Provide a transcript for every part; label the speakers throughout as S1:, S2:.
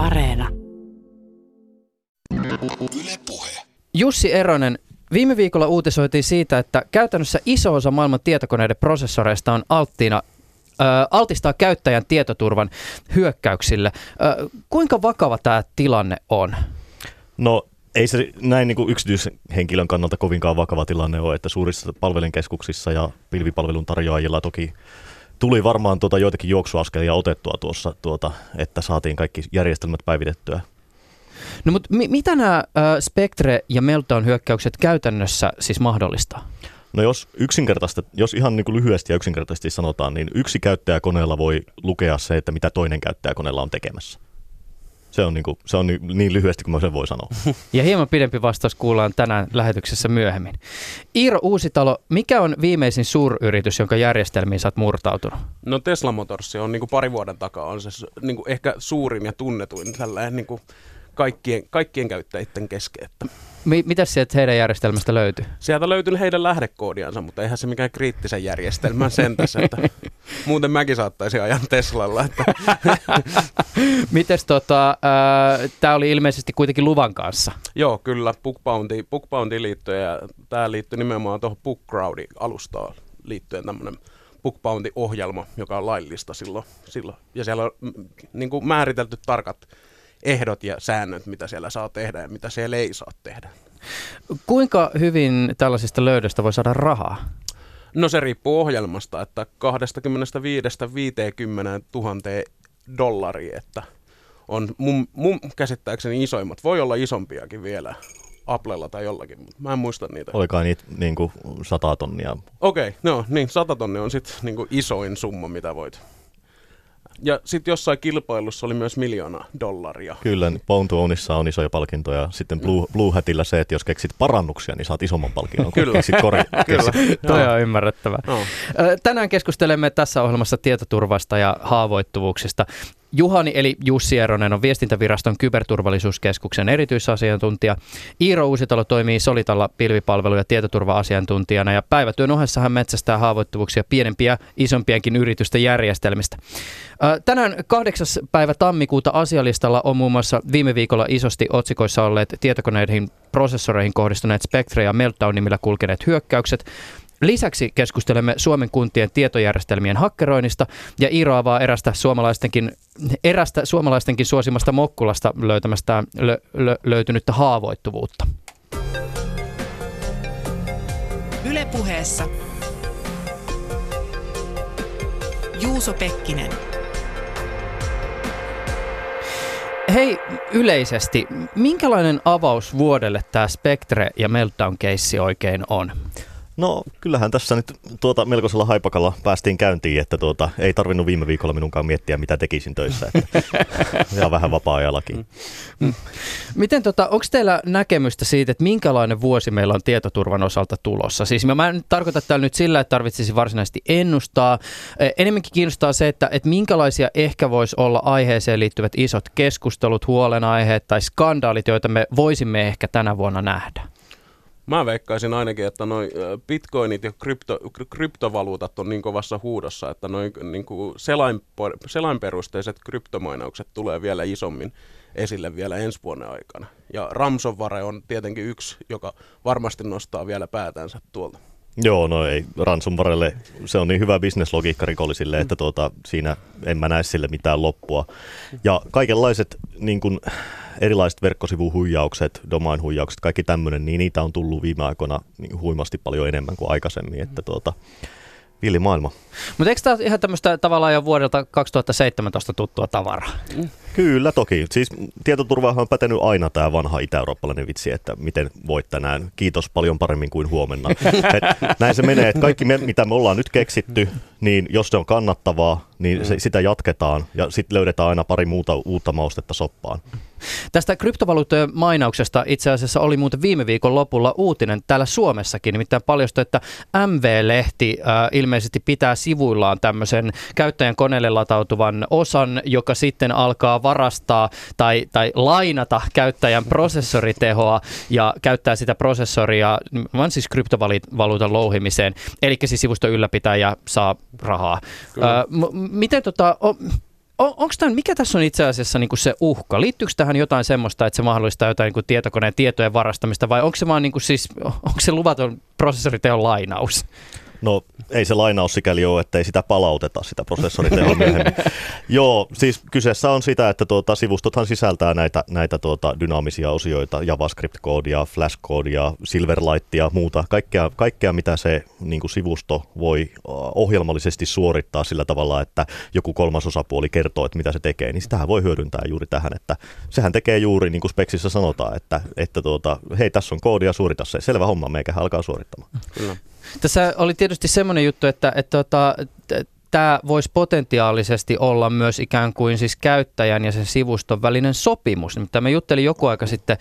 S1: Areena.
S2: Yle Puhe.
S3: Jussi Eronen, viime viikolla uutisoitiin siitä, että käytännössä iso osa maailman tietokoneiden prosessoreista on alttiina altistaa käyttäjän tietoturvan hyökkäyksille. Kuinka vakava tämä tilanne on?
S4: No ei se näin niin kuin yksityishenkilön kannalta kovinkaan vakava tilanne ole, että suurissa palvelinkeskuksissa ja pilvipalvelun tarjoajilla toki tuli varmaan tuota joitakin juoksuaskelia otettua tuossa, tuota, että saatiin kaikki järjestelmät päivitettyä.
S3: No mutta mi- mitä nämä Spectre ja Meltdown hyökkäykset käytännössä siis mahdollistaa?
S4: No jos yksinkertaista, jos ihan niin kuin lyhyesti ja yksinkertaisesti sanotaan, niin yksi käyttäjäkoneella voi lukea se, että mitä toinen käyttäjäkoneella on tekemässä. Se on, niin, kuin, se on niin, niin lyhyesti kuin mä sen voi sanoa.
S3: Ja hieman pidempi vastaus kuullaan tänään lähetyksessä myöhemmin. Iiro Uusitalo, mikä on viimeisin suuryritys, jonka järjestelmiin sä oot murtautunut?
S5: No Tesla Motors on niin kuin pari vuoden takaa on se niin kuin ehkä suurin ja tunnetuin tällainen niin kuin kaikkien, kaikkien käyttäjien kesken. Että
S3: Mi- mitäs sieltä heidän järjestelmästä löytyy?
S5: sieltä löytyy heidän lähdekoodiansa, mutta eihän se mikään kriittisen järjestelmän sen tässä. Että muuten mäkin saattaisin ajaa Teslalla. Että
S3: Mites tota, tämä oli ilmeisesti kuitenkin luvan kanssa.
S5: joo, kyllä, Bookbounty, Bookbounty liittyen ja tämä liittyy nimenomaan tuohon BookCrowdin alustaan liittyen tämmöinen BookBounty-ohjelma, joka on laillista silloin. silloin. Ja siellä on mm, niin kuin määritelty tarkat ehdot ja säännöt, mitä siellä saa tehdä ja mitä siellä ei saa tehdä.
S3: Kuinka hyvin tällaisista löydöstä voi saada rahaa?
S5: No se riippuu ohjelmasta, että 25-50 000 dollaria, että on mun, mun käsittääkseni isoimmat. Voi olla isompiakin vielä Applella tai jollakin, mutta mä en muista niitä.
S4: Olikaan niitä niin kuin sata tonnia.
S5: Okei, okay, no niin, 100 tonnia on sitten niinku isoin summa, mitä voit. Ja sitten jossain kilpailussa oli myös miljoona dollaria.
S4: Kyllä, Pountuonissa on isoja palkintoja. Sitten Blue, Blue Hatilla se, että jos keksit parannuksia, niin saat isomman palkinnon.
S5: Kyllä.
S4: Keksit kori,
S5: Kyllä.
S3: Toi on ymmärrettävää. Ö, Tänään keskustelemme tässä ohjelmassa tietoturvasta ja haavoittuvuuksista. Juhani eli Jussi Eronen on viestintäviraston kyberturvallisuuskeskuksen erityisasiantuntija. Iiro Uusitalo toimii Solitalla pilvipalvelu- ja tietoturva-asiantuntijana ja päivätyön ohessa hän metsästää haavoittuvuuksia pienempiä isompienkin yritysten järjestelmistä. Tänään 8. päivä tammikuuta asialistalla on muun muassa viime viikolla isosti otsikoissa olleet tietokoneiden prosessoreihin kohdistuneet Spectre ja Meltdown nimillä kulkeneet hyökkäykset. Lisäksi keskustelemme Suomen kuntien tietojärjestelmien hakkeroinnista ja Iiro avaa erästä suomalaistenkin, erästä suomalaistenkin suosimasta Mokkulasta löytämästä lö, lö, löytynyttä haavoittuvuutta.
S1: Ylepuheessa Juuso Pekkinen.
S3: Hei yleisesti, minkälainen avaus vuodelle tämä Spectre ja Meltdown-keissi oikein on?
S4: No kyllähän tässä nyt tuota melkoisella haipakalla päästiin käyntiin, että tuota, ei tarvinnut viime viikolla minunkaan miettiä, mitä tekisin töissä. Että, ja vähän vapaa-ajallakin.
S3: Miten tota, onko teillä näkemystä siitä, että minkälainen vuosi meillä on tietoturvan osalta tulossa? Siis mä en tarkoita täällä nyt sillä, että tarvitsisi varsinaisesti ennustaa. Eh, Enemmänkin kiinnostaa se, että, että minkälaisia ehkä voisi olla aiheeseen liittyvät isot keskustelut, huolenaiheet tai skandaalit, joita me voisimme ehkä tänä vuonna nähdä.
S5: Mä veikkaisin ainakin, että noi ö, bitcoinit ja krypto, kry- kryptovaluutat on niin kovassa huudossa, että noi niin selain, selainperusteiset kryptomainaukset tulee vielä isommin esille vielä ensi vuoden aikana. Ja ransomware on tietenkin yksi, joka varmasti nostaa vielä päätänsä tuolta.
S4: Joo, no ei ransomwarelle, se on niin hyvä bisneslogiikka rikollisille, että tuota, siinä en mä näe sille mitään loppua. Ja kaikenlaiset niin kuin, erilaiset verkkosivuhuijaukset, domain-huijaukset, kaikki tämmöinen, niin niitä on tullut viime aikoina niin huimasti paljon enemmän kuin aikaisemmin, että tuota, villi maailma.
S3: Mutta eikö tämä ihan tämmöistä tavallaan jo vuodelta 2017 tuttua tavaraa?
S4: Kyllä toki. Siis tietoturvaahan on pätenyt aina tämä vanha itä-eurooppalainen vitsi, että miten voit tänään. Kiitos paljon paremmin kuin huomenna. Et näin se menee, että kaikki me, mitä me ollaan nyt keksitty, niin jos se on kannattavaa, niin se, sitä jatketaan ja sitten löydetään aina pari muuta uutta maustetta soppaan.
S3: Tästä kryptovaluuttojen mainauksesta itse asiassa oli muuten viime viikon lopulla uutinen täällä Suomessakin, nimittäin paljastui, että MV-lehti äh, ilmeisesti pitää sivuillaan tämmöisen käyttäjän koneelle latautuvan osan, joka sitten alkaa varastaa tai, tai lainata käyttäjän prosessoritehoa ja käyttää sitä prosessoria vaan siis kryptovaluutan louhimiseen. Eli siis sivuston ylläpitäjä saa rahaa. Äh, m- miten tota, o- on, onko tämän, mikä tässä on itse asiassa niin kuin se uhka? Liittyykö tähän jotain semmoista, että se mahdollistaa jotain niin kuin tietokoneen tietojen varastamista vai onko se vaan niin kuin siis, onko se luvaton prosessoriteon lainaus?
S4: No ei se lainaus sikäli ole, että ei sitä palauteta sitä prosessoritehoa myöhemmin. Joo, siis kyseessä on sitä, että tuota, sivustothan sisältää näitä, näitä tuota, dynaamisia osioita, JavaScript-koodia, Flash-koodia, Silverlightia, muuta, kaikkea, kaikkea mitä se niin kuin sivusto voi ohjelmallisesti suorittaa sillä tavalla, että joku kolmas osapuoli kertoo, että mitä se tekee, niin sitähän voi hyödyntää juuri tähän, että sehän tekee juuri niin kuin speksissä sanotaan, että, että tuota, hei tässä on koodia, suorita se, selvä homma, meikä alkaa suorittamaan.
S3: Kyllä. Tässä oli tietysti semmoinen juttu, että, että, että tämä voisi potentiaalisesti olla myös ikään kuin siis käyttäjän ja sen sivuston välinen sopimus. Nimittäin mä juttelin joku aika sitten,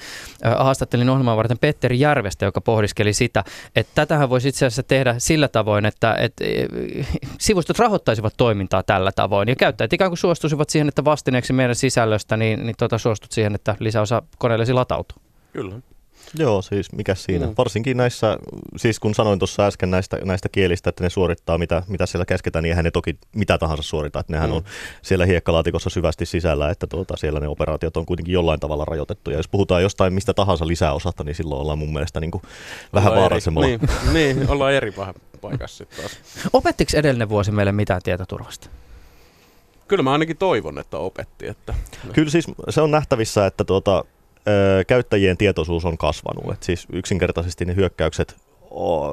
S3: äh, haastattelin ohjelman varten Petteri Järvestä, joka pohdiskeli sitä, että tätähän voisi itse asiassa tehdä sillä tavoin, että, että sivustot rahoittaisivat toimintaa tällä tavoin ja käyttäjät ikään kuin suostuisivat siihen, että vastineeksi meidän sisällöstä, niin, niin tuota, suostut siihen, että lisäosa koneellesi latautuu.
S5: Kyllä.
S4: Joo, siis mikä siinä. Mm. Varsinkin näissä, siis kun sanoin tuossa äsken näistä, näistä kielistä, että ne suorittaa mitä, mitä siellä käsketään, niin eihän ne toki mitä tahansa suorita. Että nehän mm. on siellä hiekkalaatikossa syvästi sisällä, että tuota, siellä ne operaatiot on kuitenkin jollain tavalla rajoitettu. Ja jos puhutaan jostain mistä tahansa lisäosasta, niin silloin ollaan mun mielestä niin kuin vähän vaarallisemmalla.
S5: Niin, niin, ollaan eri paikassa sitten taas.
S3: Opettiko edellinen vuosi meille mitään tietoturvasta?
S5: Kyllä mä ainakin toivon, että opetti. Että...
S4: Kyllä siis se on nähtävissä, että tuota, käyttäjien tietoisuus on kasvanut. Et siis yksinkertaisesti ne hyökkäykset,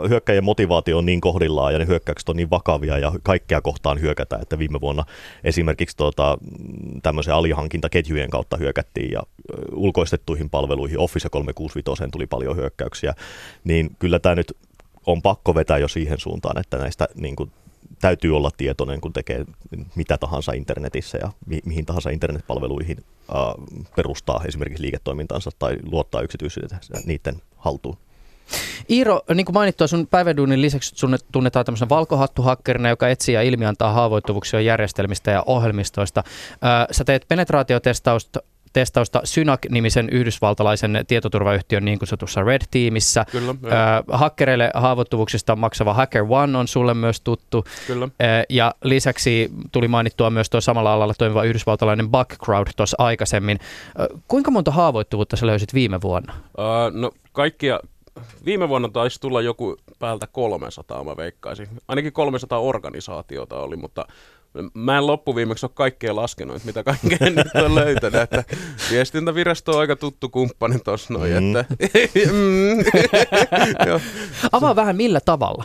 S4: hyökkäjien motivaatio on niin kohdillaan ja ne hyökkäykset on niin vakavia ja kaikkea kohtaan hyökätään, että viime vuonna esimerkiksi tuota, tämmöisen alihankintaketjujen kautta hyökättiin ja ulkoistettuihin palveluihin, Office 365 tuli paljon hyökkäyksiä, niin kyllä tämä nyt on pakko vetää jo siihen suuntaan, että näistä niin kuin, täytyy olla tietoinen, kun tekee mitä tahansa internetissä ja mi- mihin tahansa internetpalveluihin perustaa esimerkiksi liiketoimintansa tai luottaa yksityisyyteen niiden haltuun.
S3: Iiro, niin kuin mainittua, sun päiväduunin lisäksi sun tunnetaan tämmöisen valkohattuhakkerina, joka etsii ja ilmiantaa haavoittuvuuksia järjestelmistä ja ohjelmistoista. Sä teet penetraatiotestausta testausta Synac-nimisen yhdysvaltalaisen tietoturvayhtiön niin kutsutussa Red Teamissä. Kyllä, äh, hakkereille haavoittuvuuksista maksava Hacker One on sulle myös tuttu.
S5: Kyllä. Äh,
S3: ja lisäksi tuli mainittua myös tuo samalla alalla toimiva yhdysvaltalainen Bugcrowd tuossa aikaisemmin. Äh, kuinka monta haavoittuvuutta sä löysit viime vuonna?
S5: Uh, no kaikkia viime vuonna taisi tulla joku päältä 300, mä veikkaisin. Ainakin 300 organisaatiota oli, mutta Mä en loppuviimeksi ole kaikkea laskenut, mitä kaikkea nyt on löytänyt. Että viestintävirasto on aika tuttu kumppani tuossa noin. Mm. Että, mm.
S3: Avaa vähän millä tavalla.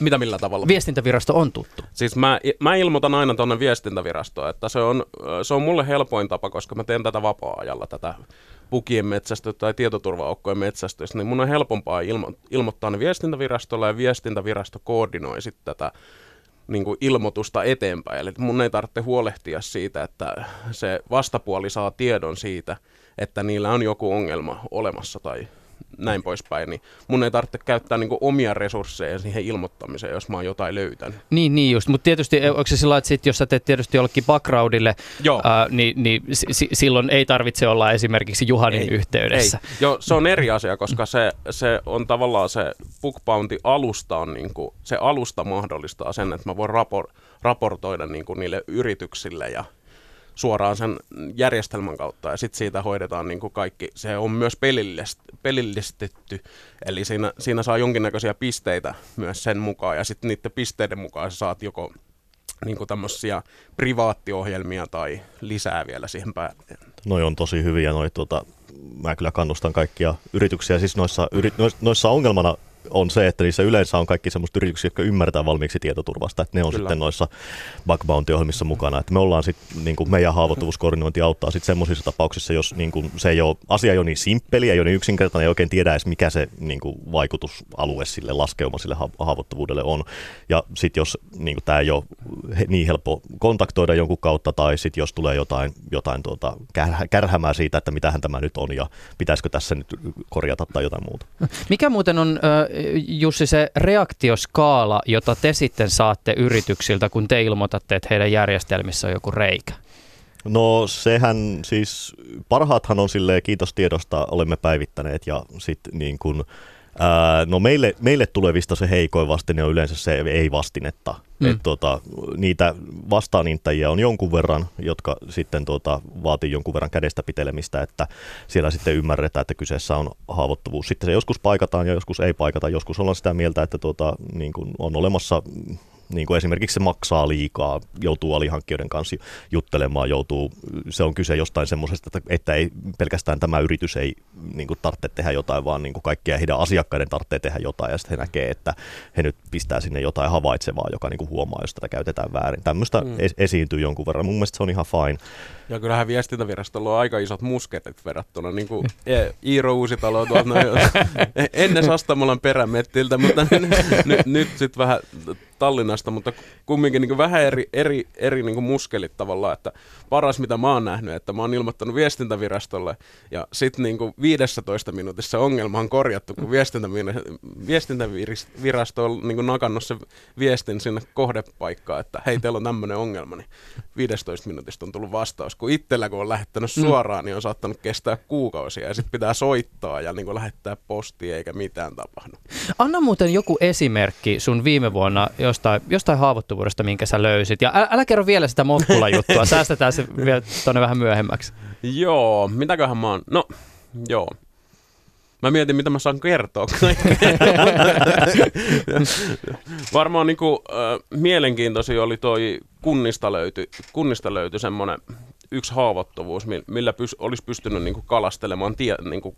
S5: Mitä millä tavalla?
S3: Viestintävirasto on tuttu.
S5: Siis mä, mä ilmoitan aina tuonne viestintävirastoon, että se on, se on mulle helpoin tapa, koska mä teen tätä vapaa-ajalla, tätä bugien metsästöä tai tietoturvaukkojen metsästöstä, niin mun on helpompaa ilmo- ilmoittaa ne viestintävirastolle ja viestintävirasto koordinoi sitten tätä niin kuin ilmoitusta eteenpäin. Eli mun ei tarvitse huolehtia siitä, että se vastapuoli saa tiedon siitä, että niillä on joku ongelma olemassa tai näin poispäin, niin mun ei tarvitse käyttää niin omia resursseja siihen ilmoittamiseen, jos mä oon jotain löytänyt.
S3: Niin, niin just, mutta tietysti onko se sillä että sit, jos sä teet tietysti jollekin backgroundille, ää, niin, niin s- silloin ei tarvitse olla esimerkiksi Juhanin ei, yhteydessä.
S5: Ei. Joo, se on eri asia, koska se, se on tavallaan se bookbounty alusta on niin kuin, se alusta mahdollistaa sen, että mä voin rapor- raportoida niin kuin niille yrityksille ja suoraan sen järjestelmän kautta ja sitten siitä hoidetaan niin kuin kaikki. Se on myös pelillistetty, eli siinä, siinä saa jonkinnäköisiä pisteitä myös sen mukaan ja sitten niiden pisteiden mukaan sä saat joko niin kuin tämmöisiä privaattiohjelmia tai lisää vielä siihen päälle.
S4: Noi on tosi hyviä, noi, tuota, mä kyllä kannustan kaikkia yrityksiä, siis noissa, yri, noissa ongelmana on se, että niissä yleensä on kaikki semmoista yrityksiä, jotka ymmärtää valmiiksi tietoturvasta, että ne on Kyllä. sitten noissa bug bounty-ohjelmissa mukana. Että me ollaan sitten, niin kuin meidän haavoittuvuuskoordinointi auttaa sitten semmoisissa tapauksissa, jos niin kuin, se ei ole, asia ei ole niin simppeli, ei ole niin yksinkertainen, ei oikein tiedä edes mikä se niin kuin, vaikutusalue sille laskeuma sille haavoittuvuudelle on. Ja sitten jos niin kuin, tämä ei ole niin helppo kontaktoida jonkun kautta, tai sitten jos tulee jotain, jotain tuota, kärhämää siitä, että mitähän tämä nyt on, ja pitäisikö tässä nyt korjata tai jotain muuta.
S3: Mikä muuten on Jussi, se reaktioskaala, jota te sitten saatte yrityksiltä, kun te ilmoitatte, että heidän järjestelmissä on joku reikä?
S4: No sehän siis, parhaathan on silleen, kiitos tiedosta, olemme päivittäneet ja sitten niin kuin, Ää, no meille, meille tulevista se heikoin vastine on yleensä se ei-vastinetta. Mm. Et, tota, niitä vastaaninttajia on jonkun verran, jotka sitten tota, vaatii jonkun verran kädestä pitelemistä, että siellä sitten ymmärretään, että kyseessä on haavoittuvuus. Sitten se joskus paikataan ja joskus ei paikata. Joskus ollaan sitä mieltä, että tota, niin kuin on olemassa niin kuin esimerkiksi se maksaa liikaa, joutuu alihankkijoiden kanssa juttelemaan, joutuu, se on kyse jostain semmoisesta, että, että ei pelkästään tämä yritys ei niin kuin tarvitse tehdä jotain, vaan niin kuin kaikkia heidän asiakkaiden tarvitsee tehdä jotain, ja sitten he näkee, että he nyt pistää sinne jotain havaitsevaa, joka niin kuin huomaa, jos tätä käytetään väärin. Tämmöistä mm. esiintyy jonkun verran. Mun mielestä se on ihan fine.
S5: Ja kyllähän viestintävirastolla on aika isot musketit verrattuna niin kuin e- Iiro Uusitalo tuolta no, ennen Sastamolan perämettiltä, mutta nyt, nyt, nyt sitten vähän Tallinnasta, mutta kumminkin niin vähän eri, eri, eri niin muskelit tavallaan, että paras mitä mä oon nähnyt, että mä oon ilmoittanut viestintävirastolle ja sitten niin 15 minuutissa ongelma on korjattu, kun viestintävirasto on niin nakannut se viestin sinne kohdepaikkaan, että hei teillä on tämmöinen ongelma, niin 15 minuutista on tullut vastaus, kun itsellä kun on lähettänyt mm. suoraan, niin on saattanut kestää kuukausia ja sitten pitää soittaa ja niin lähettää postia eikä mitään tapahdu.
S3: Anna muuten joku esimerkki sun viime vuonna jostain, jostain haavoittuvuudesta, minkä sä löysit. Ja älä, älä kerro vielä sitä Mokkula-juttua, säästetään se vielä tuonne vähän myöhemmäksi.
S5: joo, mitäköhän mä oon, no joo. Mä mietin, mitä mä saan kertoa. Varmaan niinku, äh, mielenkiintoisia oli toi kunnista löyty, kunnista löyty semmoinen yksi haavoittuvuus, millä pys, olisi pystynyt niinku kalastelemaan tie, niinku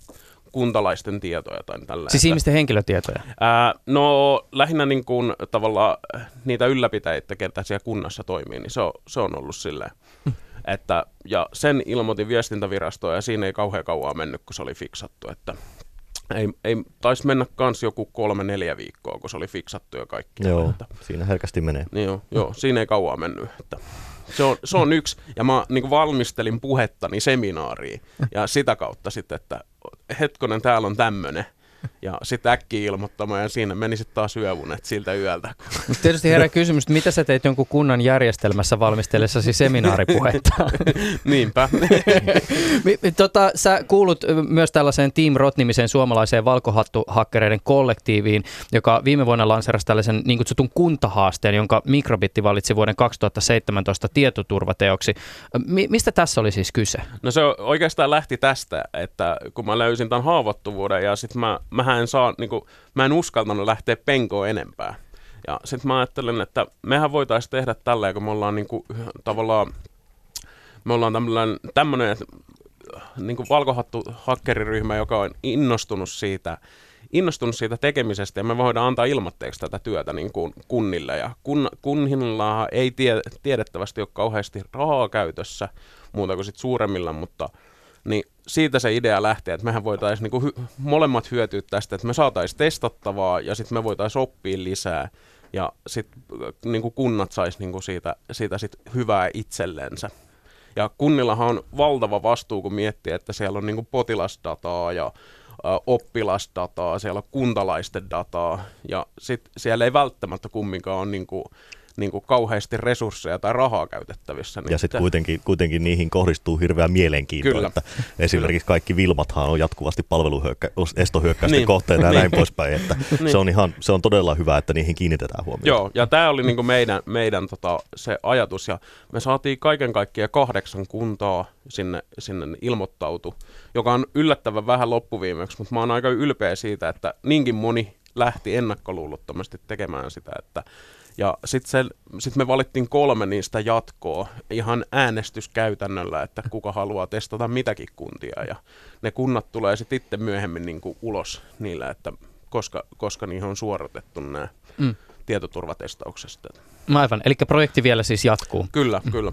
S5: kuntalaisten tietoja tai tällä.
S3: Siis ihmisten henkilötietoja?
S5: Ää, no lähinnä niin kuin, tavallaan niitä ylläpitäjiä, ketä siellä kunnassa toimii, niin se on, se on ollut silleen. Että, ja sen ilmoitin viestintävirastoon ja siinä ei kauhean kauan mennyt, kun se oli fiksattu. Että ei, ei taisi mennä kans joku kolme neljä viikkoa, kun se oli fiksattu ja kaikki.
S4: Joo, että, siinä herkästi menee.
S5: Niin joo, joo, siinä ei kauan mennyt. Että, se on, se on yksi, ja mä niin valmistelin puhettani seminaariin, ja sitä kautta sitten, että hetkonen, täällä on tämmöinen. Ja sitten äkkiä ilmoittamaan ja siinä meni sitten taas yövunet siltä yöltä.
S3: Tietysti herää kysymys, että mitä sä teit jonkun kunnan järjestelmässä valmistellessasi seminaaripuhetta?
S5: Niinpä.
S3: tota, sä kuulut myös tällaiseen Team Rot-nimiseen suomalaiseen valkohattuhakkereiden kollektiiviin, joka viime vuonna lanserasi tällaisen niin kutsutun kuntahaasteen, jonka Mikrobitti valitsi vuoden 2017 tietoturvateoksi. Mi- mistä tässä oli siis kyse?
S5: No se oikeastaan lähti tästä, että kun mä löysin tämän haavoittuvuuden ja sitten mä mä en saa, niin kuin, mä en uskaltanut lähteä penkoon enempää. Ja sitten mä ajattelin, että mehän voitaisiin tehdä tällä, kun me ollaan niin kuin, tavallaan, me ollaan tämmöinen, tämmöinen niin kuin valkohattu hakkeriryhmä, joka on innostunut siitä, innostunut siitä tekemisestä ja me voidaan antaa ilmatteeksi tätä työtä niin kuin kunnille. Ja kun, kunnilla ei tie, tiedettävästi ole kauheasti rahaa käytössä, muuta kuin sit suuremmilla, mutta niin siitä se idea lähtee, että mehän voitaisiin niinku hy- molemmat hyötyä tästä, että me saataisiin testattavaa ja sitten me voitaisiin oppia lisää ja sitten niinku kunnat sais niinku siitä, siitä sit hyvää itsellensä. Ja kunnillahan on valtava vastuu, kun miettii, että siellä on niinku potilasdataa ja oppilasdataa, siellä on kuntalaisten dataa ja sitten siellä ei välttämättä kumminkaan ole niinku niin kuin kauheasti resursseja tai rahaa käytettävissä.
S4: Niin ja sitten kuitenkin, kuitenkin niihin kohdistuu hirveä mielenkiintoa. Kyllä. Että esimerkiksi kaikki Vilmathan on jatkuvasti palveluestohyökkäysten niin. kohteita ja niin. näin poispäin. Että niin. se, on ihan, se on todella hyvä, että niihin kiinnitetään huomiota.
S5: Joo, ja tämä oli niin kuin meidän, meidän tota, se ajatus. Ja me saatiin kaiken kaikkiaan kahdeksan kuntaa sinne, sinne ilmoittautu, joka on yllättävän vähän loppuviimeksi, mutta mä oon aika ylpeä siitä, että niinkin moni lähti ennakkoluulottomasti tekemään sitä, että ja sitten sit me valittiin kolme niistä jatkoa ihan äänestyskäytännöllä, että kuka haluaa testata mitäkin kuntia. Ja ne kunnat tulee sitten itse myöhemmin niin kuin ulos niillä, että koska, koska niihin on suoritettu nämä mm. tietoturvatestauksesta.
S3: Aivan, eli projekti vielä siis jatkuu.
S5: Kyllä, mm. kyllä.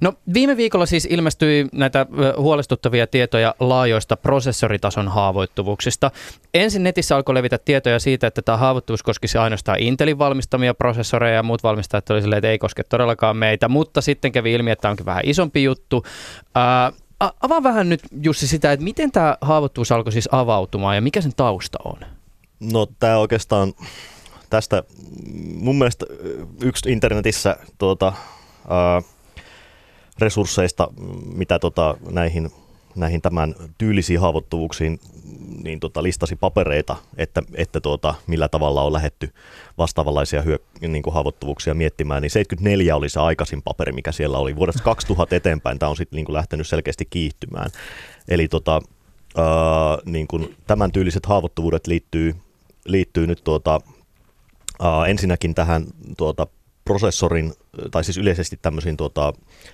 S3: No viime viikolla siis ilmestyi näitä huolestuttavia tietoja laajoista prosessoritason haavoittuvuuksista. Ensin netissä alkoi levitä tietoja siitä, että tämä haavoittuvuus koskisi ainoastaan Intelin valmistamia prosessoreja ja muut valmistajat oli silleen, että ei koske todellakaan meitä, mutta sitten kävi ilmi, että tämä onkin vähän isompi juttu. Ää, avaa vähän nyt Jussi sitä, että miten tämä haavoittuvuus alkoi siis avautumaan ja mikä sen tausta on?
S4: No tämä oikeastaan tästä mun mielestä yksi internetissä tuota, ää, resursseista, mitä tota, näihin, näihin tämän tyylisiin haavoittuvuuksiin niin tota, listasi papereita, että, että tuota, millä tavalla on lähetty vastaavanlaisia hyö, niin kuin haavoittuvuuksia miettimään, niin 74 oli se aikaisin paperi, mikä siellä oli. Vuodesta 2000 eteenpäin tämä on sitten niin lähtenyt selkeästi kiihtymään. Eli tota, ää, niin kuin tämän tyyliset haavoittuvuudet liittyy, liittyy nyt tuota, ää, ensinnäkin tähän tuota, prosessorin, tai siis yleisesti tämmöisiin tuota,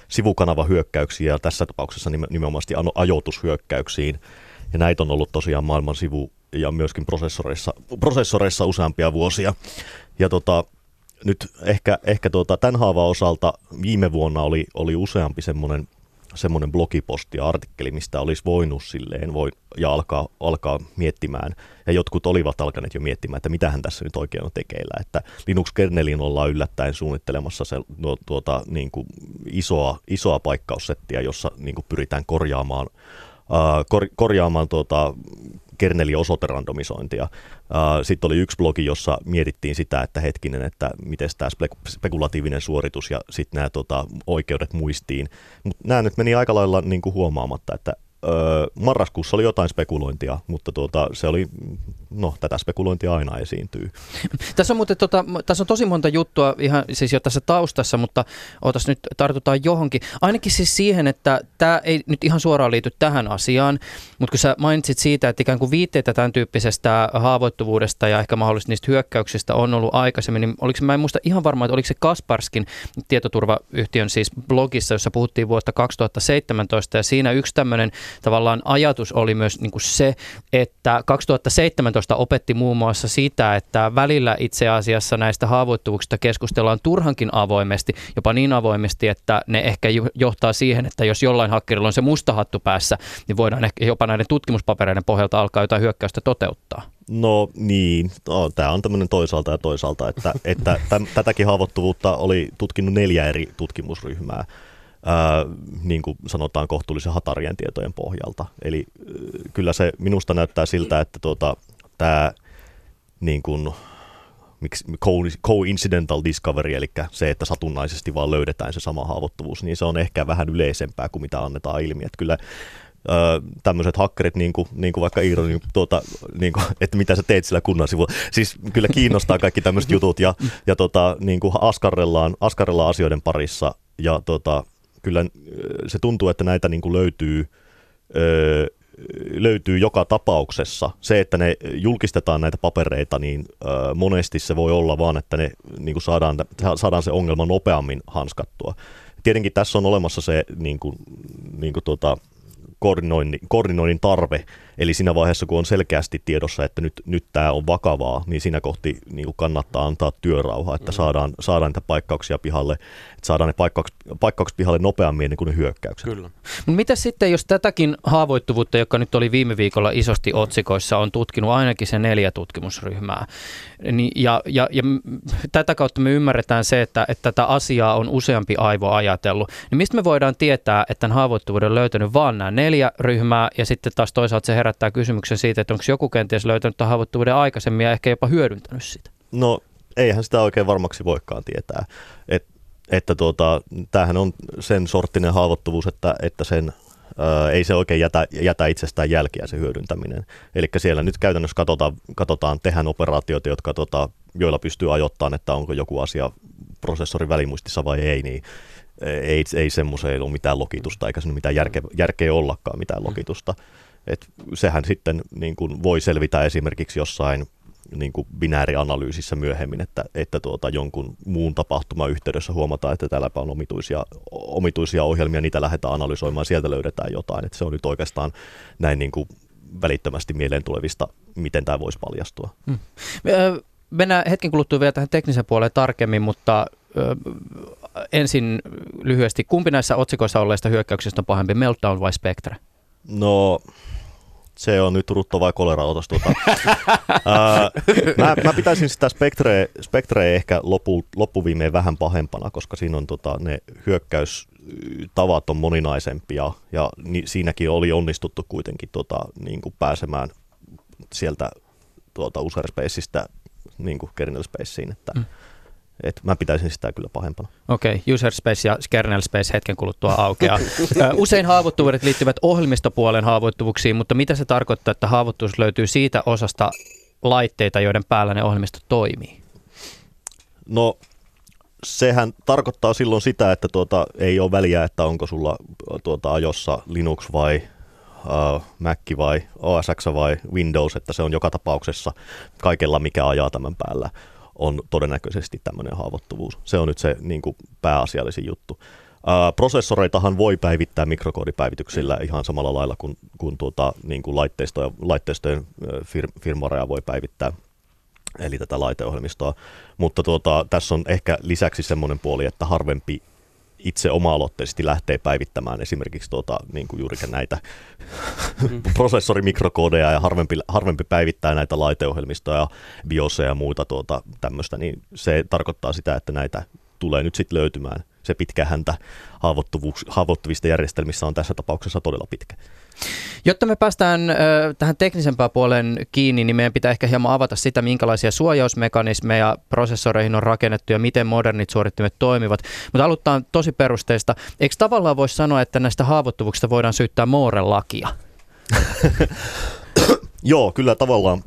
S4: sivukanavahyökkäyksiin ja tässä tapauksessa nimenomaan ajoitushyökkäyksiin. Ja näitä on ollut tosiaan maailman sivu ja myöskin prosessoreissa, prosessoreissa useampia vuosia. Ja tota, nyt ehkä, ehkä tuota, tämän haavan osalta viime vuonna oli, oli useampi semmoinen semmoinen blogiposti ja artikkeli, mistä olisi voinut silleen voi, ja alkaa, alkaa miettimään. Ja jotkut olivat alkaneet jo miettimään, että mitähän tässä nyt oikein on tekeillä. Että Linux-kernelin ollaan yllättäen suunnittelemassa se, no, tuota, niin kuin isoa, isoa paikkaussettia, jossa niin kuin pyritään korjaamaan Uh, kor, korjaamaan tuota, kernelin osoiterandomisointia. Sitten oli yksi blogi, jossa mietittiin sitä, että hetkinen, että miten tämä spekulatiivinen suoritus ja sitten nämä tota, oikeudet muistiin. Mutta nämä nyt meni aika lailla niin kuin huomaamatta, että öö, marraskuussa oli jotain spekulointia, mutta tuota, se oli, no tätä spekulointia aina esiintyy.
S3: Tässä on, muuten, tota, tässä on tosi monta juttua ihan siis jo tässä taustassa, mutta ootas nyt tartutaan johonkin. Ainakin siis siihen, että tämä ei nyt ihan suoraan liity tähän asiaan, mutta kun sä mainitsit siitä, että ikään kuin viitteitä tämän tyyppisestä haavoittuvuudesta ja ehkä mahdollisesti niistä hyökkäyksistä on ollut aikaisemmin, niin oliko mä en muista ihan varmaan, että oliko se Kasparskin tietoturvayhtiön siis blogissa, jossa puhuttiin vuotta 2017 ja siinä yksi tämmöinen tavallaan ajatus oli myös niin kuin se, että 2017 opetti muun muassa sitä, että välillä itse asiassa näistä haavoittuvuuksista keskustellaan turhankin avoimesti, jopa niin avoimesti, että ne ehkä johtaa siihen, että jos jollain hakkerilla on se musta hattu päässä, niin voidaan ehkä jopa näiden tutkimuspapereiden pohjalta alkaa jotain hyökkäystä toteuttaa.
S4: No niin, tämä on tämmöinen toisaalta ja toisaalta, että, että täm, tätäkin haavoittuvuutta oli tutkinut neljä eri tutkimusryhmää ää, niin kuin sanotaan kohtuullisen hatarien tietojen pohjalta. Eli kyllä se minusta näyttää siltä, että tuota, tämä niin kuin, co-incidental discovery, eli se, että satunnaisesti vaan löydetään se sama haavoittuvuus, niin se on ehkä vähän yleisempää kuin mitä annetaan ilmi. Että kyllä tämmöiset hakkerit, niin kuin, niin kuin vaikka Iiro, niin, tuota, niin kuin, että mitä sä teet sillä kunnan sivulla. Siis kyllä kiinnostaa kaikki tämmöiset jutut ja, ja tota, niin kuin askarrellaan, askarrellaan asioiden parissa ja tota, kyllä se tuntuu, että näitä niin kuin löytyy, öö, löytyy joka tapauksessa. Se, että ne julkistetaan näitä papereita, niin öö, monesti se voi olla vaan, että ne niin kuin saadaan, saadaan se ongelma nopeammin hanskattua. Tietenkin tässä on olemassa se niin kuin, niin kuin tuota, koordinoinnin, koordinoinnin tarve, eli siinä vaiheessa, kun on selkeästi tiedossa, että nyt, nyt tämä on vakavaa, niin siinä kohti niin kuin kannattaa antaa työrauha, että mm. saadaan, saadaan niitä paikkauksia pihalle, että saadaan ne paikkaukset, paikkaukset pihalle nopeammin ennen kuin ne hyökkäykset.
S3: Kyllä. Mitä sitten, jos tätäkin haavoittuvuutta, joka nyt oli viime viikolla isosti otsikoissa, on tutkinut ainakin se neljä tutkimusryhmää, niin, ja, ja, ja tätä kautta me ymmärretään se, että, että tätä asiaa on useampi aivo ajatellut, niin mistä me voidaan tietää, että tämän haavoittuvuuden on löytänyt vain nämä neljä ryhmää, ja sitten taas toisaalta se herättää kysymyksen siitä, että onko joku kenties löytänyt tämän haavoittuvuuden aikaisemmin ja ehkä jopa hyödyntänyt sitä?
S4: No eihän sitä oikein varmaksi voikaan tietää. Et, että tuota, tämähän on sen sorttinen haavoittuvuus, että, että sen ei se oikein jätä, jätä itsestään jälkiä se hyödyntäminen. Eli siellä nyt käytännössä katsotaan, katsotaan tehdään operaatioita, jotka, tota, joilla pystyy ajoittamaan, että onko joku asia prosessorin välimuistissa vai ei, niin ei, ei semmoiseen ole mitään lokitusta, eikä sinne mitään järkeä, järkeä ollakaan mitään lokitusta. Et sehän sitten niin kuin voi selvitä esimerkiksi jossain niin kuin binäärianalyysissä myöhemmin, että, että tuota, jonkun muun tapahtuman yhteydessä huomataan, että täälläpä on omituisia, omituisia ohjelmia, niitä lähdetään analysoimaan, sieltä löydetään jotain. Että se on nyt oikeastaan näin niin kuin välittömästi mieleen tulevista, miten tämä voisi paljastua. Hmm.
S3: Mennään hetken kuluttua vielä tähän teknisen puoleen tarkemmin, mutta ensin lyhyesti, kumpi näissä otsikoissa olleista hyökkäyksistä on pahempi, Meltdown vai Spectre?
S4: No, se on nyt rutto vai kolera, otas tuota. mä, mä, pitäisin sitä Spectrea, Spectrea ehkä lopu, loppuviimeen vähän pahempana, koska siinä on tota, ne hyökkäystavat on moninaisempia ja ni, siinäkin oli onnistuttu kuitenkin tota, niin kuin pääsemään sieltä tuota user spaceista niin kuin kernel spaceen, että mm. Et mä pitäisin sitä kyllä pahempana.
S3: Okei, okay, user space ja kernel space hetken kuluttua aukeaa. Usein haavoittuvuudet liittyvät ohjelmistopuolen haavoittuvuuksiin, mutta mitä se tarkoittaa, että haavoittuvuus löytyy siitä osasta laitteita, joiden päällä ne ohjelmisto toimii?
S4: No sehän tarkoittaa silloin sitä, että tuota, ei ole väliä, että onko sulla tuota, ajossa Linux vai uh, Mac vai OS X vai Windows, että se on joka tapauksessa kaikella, mikä ajaa tämän päällä, on todennäköisesti tämmöinen haavoittuvuus. Se on nyt se niin kuin pääasiallisin juttu. Uh, prosessoreitahan voi päivittää mikrokoodipäivityksillä ihan samalla lailla kuin, kuin tuota, niin kuin laitteistoja, laitteistojen fir, firmwarea voi päivittää eli tätä laiteohjelmistoa. Mutta tuota, tässä on ehkä lisäksi semmoinen puoli, että harvempi itse oma-aloitteisesti lähtee päivittämään esimerkiksi tuota, niin kuin juurikin näitä mm. prosessorimikrokodeja ja harvempi, harvempi päivittää näitä laiteohjelmistoja, BIOSeja ja muuta tuota, tämmöistä, niin se tarkoittaa sitä, että näitä tulee nyt sitten löytymään. Se pitkä häntä haavoittuvista järjestelmissä on tässä tapauksessa todella pitkä.
S3: Jotta me päästään tähän teknisempään puoleen kiinni, niin meidän pitää ehkä hieman avata sitä, minkälaisia suojausmekanismeja prosessoreihin on rakennettu ja miten modernit suorittimet toimivat. Mutta aloitetaan tosi perusteista. Eikö tavallaan voisi sanoa, että näistä haavoittuvuuksista voidaan syyttää Mooren lakia?
S4: Joo, kyllä tavallaan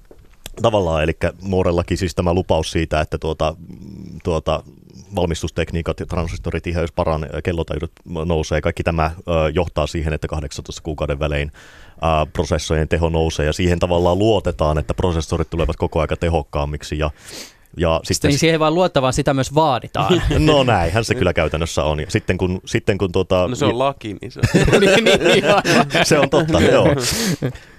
S4: tavallaan, eli Moorellakin siis tämä lupaus siitä, että tuota, tuota, valmistustekniikat ja transistoritiheys paranee, kellotaidot nousee, kaikki tämä johtaa siihen, että 18 kuukauden välein prosessojen teho nousee. Ja siihen tavallaan luotetaan, että prosessorit tulevat koko aika tehokkaammiksi. Ja
S3: ja sitten, niin siihen vaan luottavaan sitä myös vaaditaan.
S4: No näinhän se kyllä käytännössä on. Ja sitten kun, sitten kun tuota,
S5: no se on laki, niin se
S3: on. niin, niin, niin
S4: se on totta, joo.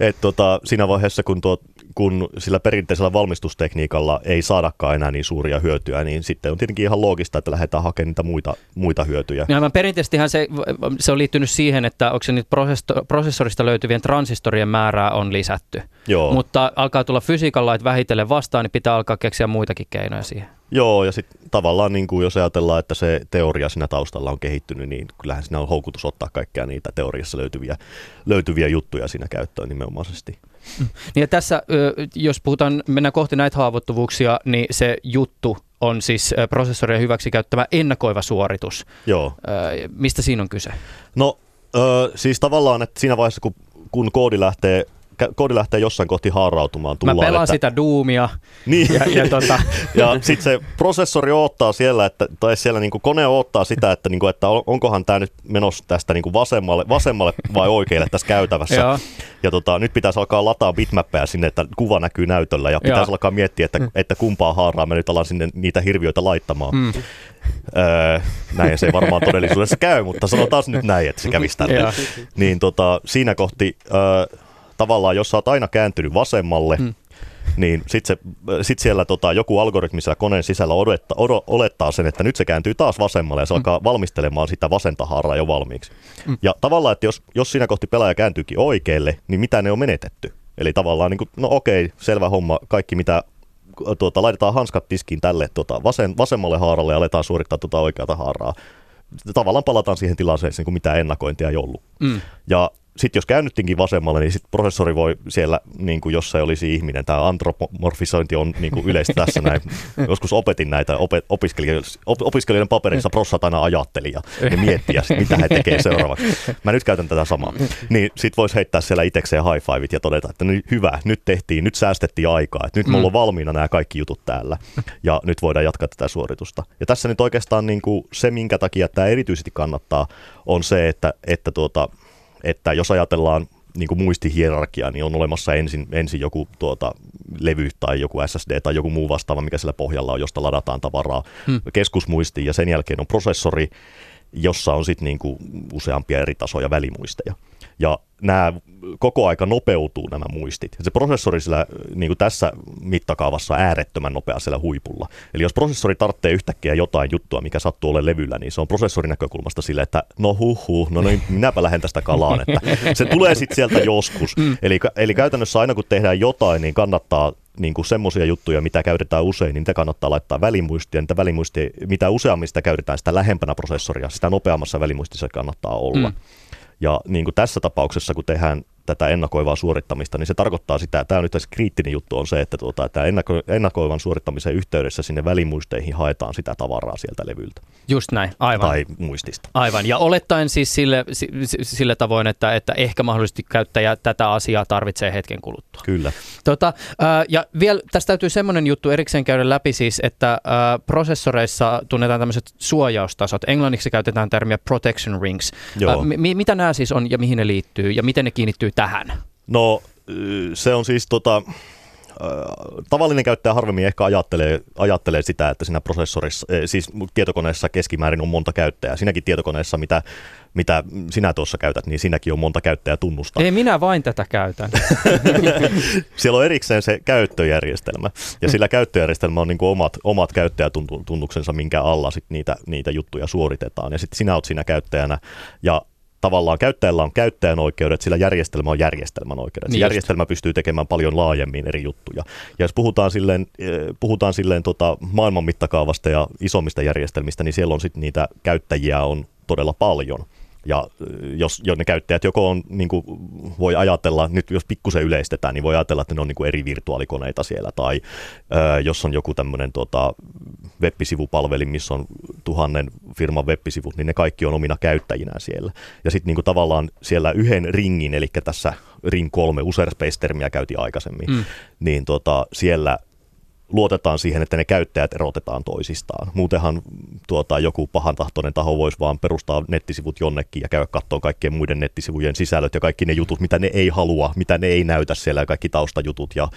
S4: Et tuota, siinä vaiheessa, kun, tuo, kun sillä perinteisellä valmistustekniikalla ei saadakaan enää niin suuria hyötyjä, niin sitten on tietenkin ihan loogista, että lähdetään hakemaan niitä muita, muita hyötyjä.
S3: Ja aivan se, se on liittynyt siihen, että onko se nyt prosessorista löytyvien transistorien määrää on lisätty.
S4: Joo.
S3: Mutta alkaa tulla fysiikan lait vähitellen vastaan, niin pitää alkaa keksiä muitakin keinoja siihen.
S4: Joo, ja sitten tavallaan niin kuin jos ajatellaan, että se teoria siinä taustalla on kehittynyt, niin kyllähän siinä on houkutus ottaa kaikkia niitä teoriassa löytyviä, löytyviä juttuja siinä käyttöön nimenomaisesti.
S3: Mm. Niin ja tässä, jos puhutaan, mennään kohti näitä haavoittuvuuksia, niin se juttu on siis prosessorien hyväksi käyttämä ennakoiva suoritus.
S4: Joo.
S3: Mistä siinä on kyse?
S4: No siis tavallaan, että siinä vaiheessa kun, kun koodi lähtee koodi lähtee jossain kohti haarautumaan.
S3: Tullaan, Mä pelaan että... sitä Doomia. Niin. Ja, ja, tota...
S4: ja sitten se prosessori odottaa siellä, että, tai siellä niin kone odottaa sitä, että, niin kuin, että onkohan tämä nyt menossa tästä niin vasemmalle, vasemmalle vai oikealle tässä käytävässä. ja tota, nyt pitäisi alkaa lataa bitmappeja sinne, että kuva näkyy näytöllä ja pitäisi alkaa miettiä, että, mm. että kumpaa haaraa me nyt alan sinne niitä hirviöitä laittamaan. Mm. Öö, näin se ei varmaan todellisuudessa käy, mutta sanotaan nyt näin, että se kävisi tällä. niin tota, siinä kohti öö, tavallaan, jos sä oot aina kääntynyt vasemmalle, mm. niin sitten sit siellä tota, joku algoritmi siellä koneen sisällä odottaa, odo, olettaa sen, että nyt se kääntyy taas vasemmalle ja se mm. alkaa valmistelemaan sitä vasenta haaraa jo valmiiksi. Mm. Ja tavallaan, että jos, jos siinä kohti pelaaja kääntyykin oikealle, niin mitä ne on menetetty? Eli tavallaan, niin kuin, no okei, selvä homma, kaikki mitä tuota, laitetaan hanskat tiskiin tälle tuota, vasen, vasemmalle haaralle ja aletaan suorittaa tuota oikeata haaraa. Tavallaan palataan siihen tilanteeseen, kun mitä ennakointia ei ollut. Mm. Ja sitten jos käännyttiin vasemmalle, niin sitten prosessori voi siellä, niin kuin jos se olisi ihminen, tämä antropomorfisointi on niin kuin yleistä tässä näin. Joskus opetin näitä opet, opiskelijoiden, op, opiskelijoiden papereissa prossat aina ajatteli ja ja sit, mitä he tekee seuraavaksi. Mä nyt käytän tätä samaa. Niin sitten voisi heittää siellä itsekseen high fiveit ja todeta, että nyt, hyvä, nyt tehtiin, nyt säästettiin aikaa, että nyt mm. mulla on valmiina nämä kaikki jutut täällä ja nyt voidaan jatkaa tätä suoritusta. Ja tässä nyt oikeastaan niin kuin se, minkä takia tämä erityisesti kannattaa, on se, että, että tuota, että jos ajatellaan niin kuin muistihierarkia, niin on olemassa ensin, ensin joku tuota, levy tai joku SSD tai joku muu vastaava, mikä sillä pohjalla on, josta ladataan tavaraa hmm. keskusmuistiin ja sen jälkeen on prosessori, jossa on sitten niin useampia eri tasoja välimuisteja. Ja nämä koko aika nopeutuu nämä muistit. Se prosessori sillä, niin kuin tässä mittakaavassa äärettömän nopea siellä huipulla. Eli jos prosessori tarvitsee yhtäkkiä jotain juttua, mikä sattuu olemaan levyllä, niin se on prosessorin näkökulmasta sille, että no huh huh, no niin, minäpä lähden tästä kalaan. Että se tulee sitten sieltä joskus. Mm. Eli, eli käytännössä aina kun tehdään jotain, niin kannattaa niin kuin semmoisia juttuja, mitä käytetään usein, niin niitä kannattaa laittaa välimuistia. Niitä välimuistia, mitä useammin sitä käytetään, sitä lähempänä prosessoria, sitä nopeammassa välimuistissa kannattaa olla. Mm. Ja niin kuin tässä tapauksessa, kun tehdään tätä ennakoivaa suorittamista, niin se tarkoittaa sitä, tämä on nyt tässä kriittinen juttu on se, että tuota, tämä ennako, ennakoivan suorittamisen yhteydessä sinne välimuisteihin haetaan sitä tavaraa sieltä levyltä.
S3: Just näin, aivan.
S4: Tai muistista.
S3: Aivan, ja olettaen siis sille, sille tavoin, että, että ehkä mahdollisesti käyttäjä tätä asiaa tarvitsee hetken kuluttua.
S4: Kyllä.
S3: Tota, ja vielä tästä täytyy semmoinen juttu erikseen käydä läpi siis, että prosessoreissa tunnetaan tämmöiset suojaustasot. Englanniksi käytetään termiä protection rings.
S4: Joo.
S3: M- mitä nämä siis on ja mihin ne liittyy ja miten ne kiinnittyy tähän?
S4: No se on siis tota, tavallinen käyttäjä harvemmin ehkä ajattelee, ajattelee sitä, että siinä prosessorissa, siis tietokoneessa keskimäärin on monta käyttäjää. Siinäkin tietokoneessa, mitä, mitä sinä tuossa käytät, niin siinäkin on monta käyttäjätunnusta.
S3: Ei, minä vain tätä käytän.
S4: Siellä on erikseen se käyttöjärjestelmä, ja sillä käyttöjärjestelmä on niin kuin omat, omat käyttäjätunnuksensa, minkä alla sit niitä, niitä juttuja suoritetaan. Ja sitten sinä olet siinä käyttäjänä, ja tavallaan käyttäjällä on käyttäjän oikeudet, sillä järjestelmä on järjestelmän oikeudet. Niin järjestelmä pystyy tekemään paljon laajemmin eri juttuja. Ja jos puhutaan silleen, eh, puhutaan silleen tota maailman mittakaavasta ja isommista järjestelmistä, niin siellä on sitten niitä käyttäjiä on todella paljon. Ja jos jo ne käyttäjät joko on, niin kuin voi ajatella, nyt jos pikkusen yleistetään, niin voi ajatella, että ne on niin kuin eri virtuaalikoneita siellä, tai ö, jos on joku tämmöinen tota, web-sivupalvelin, missä on tuhannen firman web-sivut, niin ne kaikki on omina käyttäjinä siellä. Ja sitten niin tavallaan siellä yhden ringin, eli tässä Ring 3, User Space-termiä käytiin aikaisemmin, mm. niin tota, siellä luotetaan siihen, että ne käyttäjät erotetaan toisistaan. Muutenhan tuota, joku pahantahtoinen taho voisi vaan perustaa nettisivut jonnekin ja käydä katsoa kaikkien muiden nettisivujen sisällöt ja kaikki ne jutut, mitä ne ei halua, mitä ne ei näytä siellä, kaikki taustajutut ja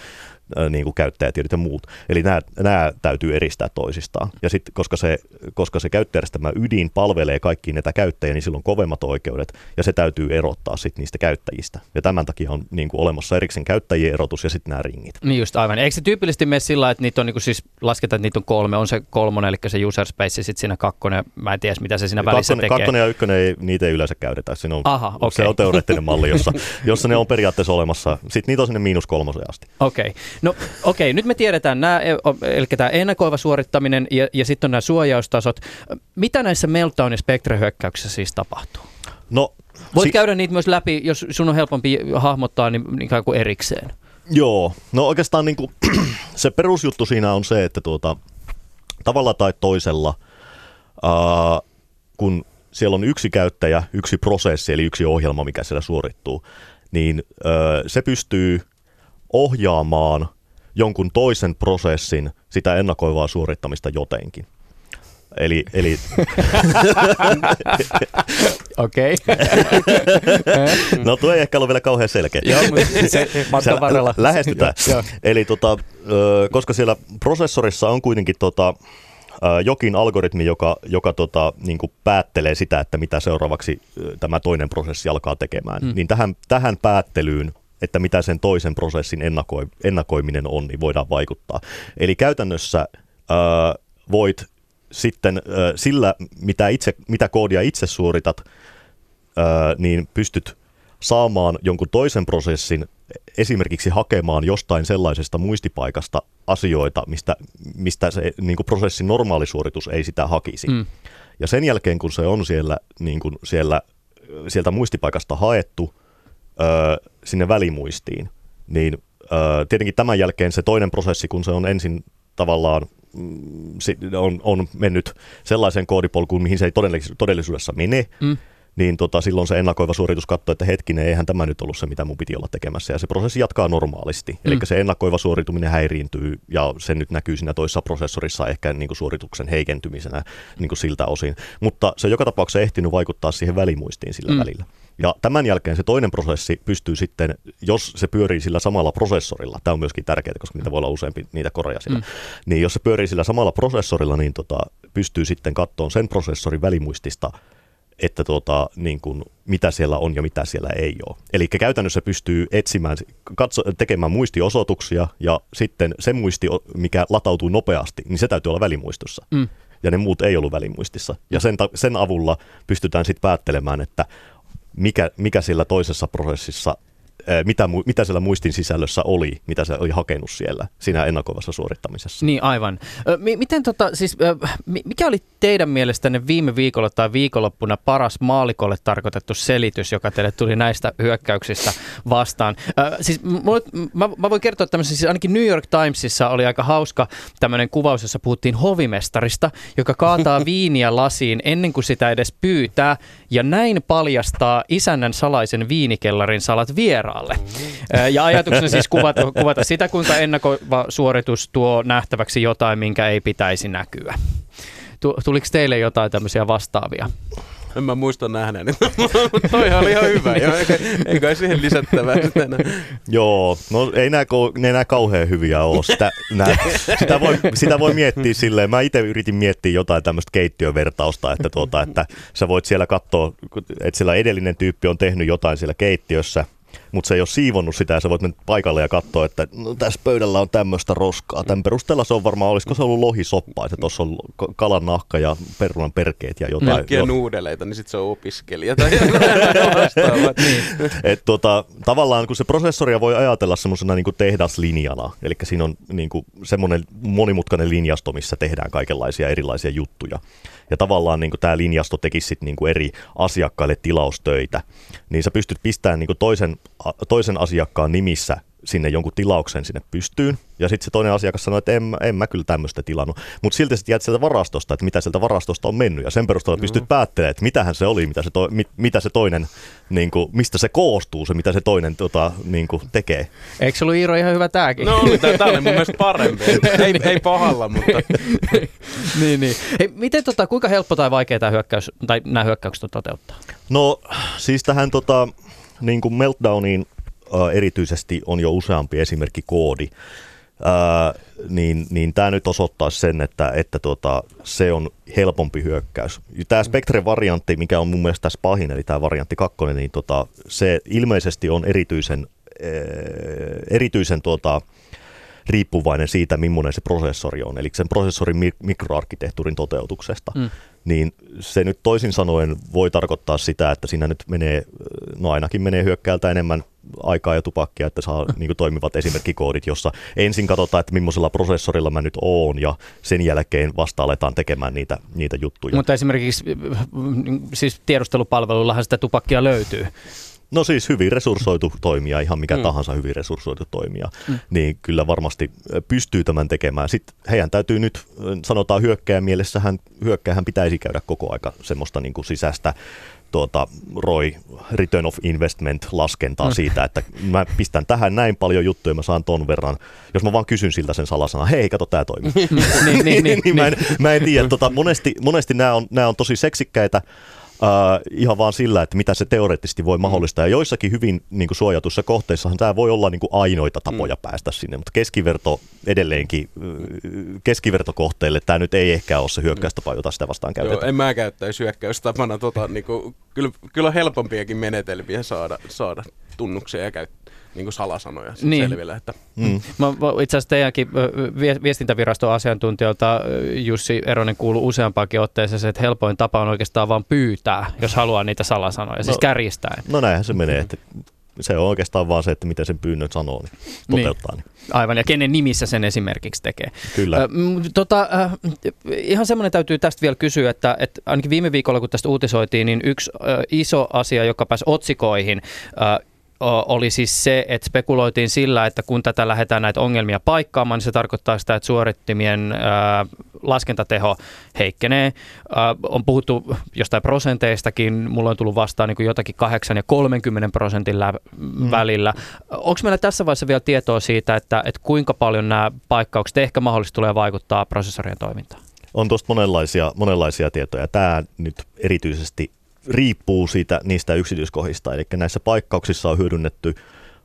S4: niin kuin käyttäjätiedot ja muut. Eli nämä, nämä täytyy eristää toisistaan. Ja sitten koska se, koska se käyttäjärjestelmä ydin palvelee kaikki näitä käyttäjiä, niin silloin kovemmat oikeudet, ja se täytyy erottaa sitten niistä käyttäjistä. Ja tämän takia on niin kuin olemassa erikseen käyttäjien erotus ja sitten nämä ringit.
S3: Niin just aivan. Eikö se tyypillisesti mene sillä että niitä on niin kuin siis lasketaan, että niitä on kolme, on se kolmonen, eli se user space, ja sitten siinä kakkonen, mä en tiedä mitä se siinä välissä
S4: kakkonen,
S3: tekee.
S4: Kakkonen ja ykkönen, ei, niitä ei yleensä käytetä. Siinä on,
S3: Aha, okay.
S4: Se on teoreettinen malli, jossa, jossa ne on periaatteessa olemassa. Sitten niitä on sinne miinus kolmoseen asti.
S3: Okei. Okay. No okei, okay, nyt me tiedetään nämä, eli tämä ennakoiva suorittaminen ja, ja sitten on nämä suojaustasot. Mitä näissä Meltdown- ja Spectre-hyökkäyksissä siis tapahtuu?
S4: No,
S3: Voit si- käydä niitä myös läpi, jos sun on helpompi hahmottaa niin ikään kuin erikseen.
S4: Joo, no oikeastaan niin kuin, se perusjuttu siinä on se, että tuota, tavalla tai toisella, ää, kun siellä on yksi käyttäjä, yksi prosessi, eli yksi ohjelma, mikä siellä suorittuu, niin ää, se pystyy ohjaamaan jonkun toisen prosessin sitä ennakoivaa suorittamista jotenkin. Eli, eli...
S3: Okei.
S4: no tuo ei ehkä ole vielä kauhean selkeä.
S3: Joo, mutta se matkan varrella.
S4: Lähestytään. Eli tota, koska siellä prosessorissa on kuitenkin tota, jokin algoritmi, joka, joka tota, niin kuin päättelee sitä, että mitä seuraavaksi tämä toinen prosessi alkaa tekemään, mm. niin tähän, tähän päättelyyn että mitä sen toisen prosessin ennakoi, ennakoiminen on, niin voidaan vaikuttaa. Eli käytännössä ää, voit sitten ää, sillä, mitä, itse, mitä koodia itse suoritat, ää, niin pystyt saamaan jonkun toisen prosessin esimerkiksi hakemaan jostain sellaisesta muistipaikasta asioita, mistä, mistä se niin kuin prosessin normaalisuoritus ei sitä hakisi. Mm. Ja sen jälkeen, kun se on siellä, niin kuin siellä sieltä muistipaikasta haettu, sinne välimuistiin, niin ö, tietenkin tämän jälkeen se toinen prosessi, kun se on ensin tavallaan mm, on, on mennyt sellaiseen koodipolkuun, mihin se ei todellisuudessa mene, mm niin tota, silloin se ennakoiva suoritus katsoo, että hetkinen, eihän tämä nyt ollut se, mitä mun piti olla tekemässä. Ja se prosessi jatkaa normaalisti. Mm. Eli se ennakoiva suorituminen häiriintyy ja se nyt näkyy siinä toisessa prosessorissa ehkä niin kuin suorituksen heikentymisenä niin kuin siltä osin. Mutta se joka tapauksessa ehtinyt vaikuttaa siihen välimuistiin sillä mm. välillä. Ja tämän jälkeen se toinen prosessi pystyy sitten, jos se pyörii sillä samalla prosessorilla, tämä on myöskin tärkeää, koska niitä voi olla useampi niitä koreja sillä, mm. niin jos se pyörii sillä samalla prosessorilla, niin tota, pystyy sitten katsomaan sen prosessorin välimuistista että tuota, niin kuin, mitä siellä on ja mitä siellä ei ole. Eli käytännössä pystyy etsimään, katso, tekemään muistiosoituksia ja sitten se muisti, mikä latautuu nopeasti, niin se täytyy olla välimuistossa. Mm. Ja ne muut ei ollut välimuistissa. Ja sen, sen avulla pystytään sitten päättelemään, että mikä, mikä sillä toisessa prosessissa mitä, mitä siellä muistin sisällössä oli, mitä se oli hakenut siellä siinä ennakoivassa suorittamisessa.
S3: Niin aivan. Miten tota, siis, mikä oli teidän mielestänne viime viikolla tai viikonloppuna paras maalikolle tarkoitettu selitys, joka teille tuli näistä hyökkäyksistä vastaan? Siis mä, mä voin kertoa tämmöisen, siis ainakin New York Timesissa oli aika hauska tämmöinen kuvaus, jossa puhuttiin hovimestarista, joka kaataa viiniä lasiin ennen kuin sitä edes pyytää ja näin paljastaa isännän salaisen viinikellarin salat vieraalle. Ja ajatuksena siis kuvata, kuvata sitä, kuinka ennakoiva suoritus tuo nähtäväksi jotain, minkä ei pitäisi näkyä. Tuliko teille jotain tämmöisiä vastaavia?
S5: En mä muista nähneeni. Toi oli ihan hyvä. Jo, eikä, eikä siihen lisättävää sitä
S4: Joo, no ei nämä, ne nää kauhean hyviä ole. Sitä, nää, sitä, voi, sitä voi miettiä silleen. Mä itse yritin miettiä jotain tämmöistä keittiövertausta, että, tuota, että sä voit siellä katsoa, että siellä edellinen tyyppi on tehnyt jotain siellä keittiössä – mutta se ei ole siivonnut sitä ja sä voit mennä paikalle ja katsoa, että no, tässä pöydällä on tämmöistä roskaa. Tämän perusteella se on varmaan, olisiko se ollut lohisoppa, että tuossa on kalan nahka ja perunan perkeet ja jotain.
S5: Melkein jo. nuudeleita, niin sitten se on opiskelija tai
S4: niin. Et tota, tavallaan kun se prosessoria voi ajatella semmoisena niin tehdaslinjana, eli siinä on niin semmoinen monimutkainen linjasto, missä tehdään kaikenlaisia erilaisia juttuja ja tavallaan niin tämä linjasto tekisi sit niin eri asiakkaille tilaustöitä, niin sä pystyt pistämään niin toisen, toisen asiakkaan nimissä sinne jonkun tilauksen sinne pystyyn, ja sitten se toinen asiakas sanoi, että en, en mä kyllä tämmöistä tilannut. Mutta silti sä tiedät sieltä varastosta, että mitä sieltä varastosta on mennyt, ja sen perusteella no. pystyt päättelemään, että mitähän se oli, mitä se, to, mit, mitä se toinen, niin kuin, mistä se koostuu, se mitä se toinen tota, niin kuin, tekee.
S3: Eikö se ollut Iiro ihan hyvä tääkin?
S5: No tämä oli mun mielestä parempi. ei, ei pahalla, mutta...
S3: niin, niin. Hei, miten, tota, kuinka helppo tai vaikea tämä hyökkäys, tai nämä hyökkäykset on toteuttaa?
S4: No siis tähän tota, niin kuin meltdowniin erityisesti on jo useampi esimerkki koodi, ää, niin, niin tämä nyt osoittaa sen, että, että tota, se on helpompi hyökkäys. Tämä Spectre-variantti, mikä on mun mielestä tässä pahin, eli tämä variantti 2, niin tota, se ilmeisesti on erityisen, ää, erityisen tota, riippuvainen siitä, millainen se prosessori on, eli sen prosessorin mikroarkkitehtuurin toteutuksesta. Mm niin se nyt toisin sanoen voi tarkoittaa sitä, että siinä nyt menee, no ainakin menee hyökkäältä enemmän aikaa ja tupakkia, että saa niin kuin, toimivat esimerkkikoodit, jossa ensin katsotaan, että millaisella prosessorilla mä nyt oon ja sen jälkeen vasta aletaan tekemään niitä, niitä juttuja.
S3: Mutta esimerkiksi siis tiedustelupalvelullahan sitä tupakkia löytyy.
S4: No siis hyvin resurssoitu toimija, ihan mikä mm. tahansa hyvin resurssoitu toimija, mm. niin kyllä varmasti pystyy tämän tekemään. Sitten heidän täytyy nyt, sanotaan hyökkäjän mielessähän, hyökkäjän pitäisi käydä koko aika semmoista niin kuin sisäistä tuota, ROI, Return of Investment laskentaa mm. siitä, että mä pistän tähän näin paljon juttuja, mä saan ton verran. Jos mä vaan kysyn siltä sen salasana, hei, kato, tää toimii. niin, niin, niin, niin, mä, en, mä en tiedä, tota, monesti, monesti nämä on, nämä on tosi seksikkäitä, Uh, ihan vaan sillä, että mitä se teoreettisesti voi mm. mahdollistaa. Ja joissakin hyvin niin kuin suojatussa kohteissahan tämä voi olla niin kuin ainoita tapoja mm. päästä sinne, mutta keskiverto edelleenkin, keskivertokohteille tämä nyt ei ehkä ole se hyökkäystapa, jota sitä vastaan käytetään.
S5: Joo, en mä käyttäisi hyökkäystapana. Tota, niin kuin, kyllä, kyllä on helpompiakin menetelmiä saada, saada tunnuksia ja käyttää niin kuin salasanoja niin. selville. Että.
S3: Mm. Mä, itse asiassa teidänkin viestintäviraston asiantuntijoilta Jussi Eronen kuuluu useampaakin otteeseen, että helpoin tapa on oikeastaan vain pyytää, jos haluaa niitä salasanoja, siis no, siis kärjistäen.
S4: No näinhän se menee, että se on oikeastaan vaan se, että miten sen pyynnön sanoo, niin, niin. toteuttaa. Niin.
S3: Niin. Aivan, ja kenen nimissä sen esimerkiksi tekee.
S4: Kyllä. Äh,
S3: tota, äh, ihan semmoinen täytyy tästä vielä kysyä, että, että ainakin viime viikolla, kun tästä uutisoitiin, niin yksi äh, iso asia, joka pääsi otsikoihin, äh, oli siis se, että spekuloitiin sillä, että kun tätä lähdetään näitä ongelmia paikkaamaan, niin se tarkoittaa sitä, että suorittimien laskentateho heikkenee. On puhuttu jostain prosenteistakin, mulla on tullut vastaan niin kuin jotakin 8 ja 30 prosentin lä- mm. välillä. Onko meillä tässä vaiheessa vielä tietoa siitä, että, että kuinka paljon nämä paikkaukset ehkä mahdollisesti tulee vaikuttaa prosessorien toimintaan?
S4: On tuosta monenlaisia, monenlaisia tietoja. Tämä nyt erityisesti riippuu siitä, niistä yksityiskohdista. Eli näissä paikkauksissa on hyödynnetty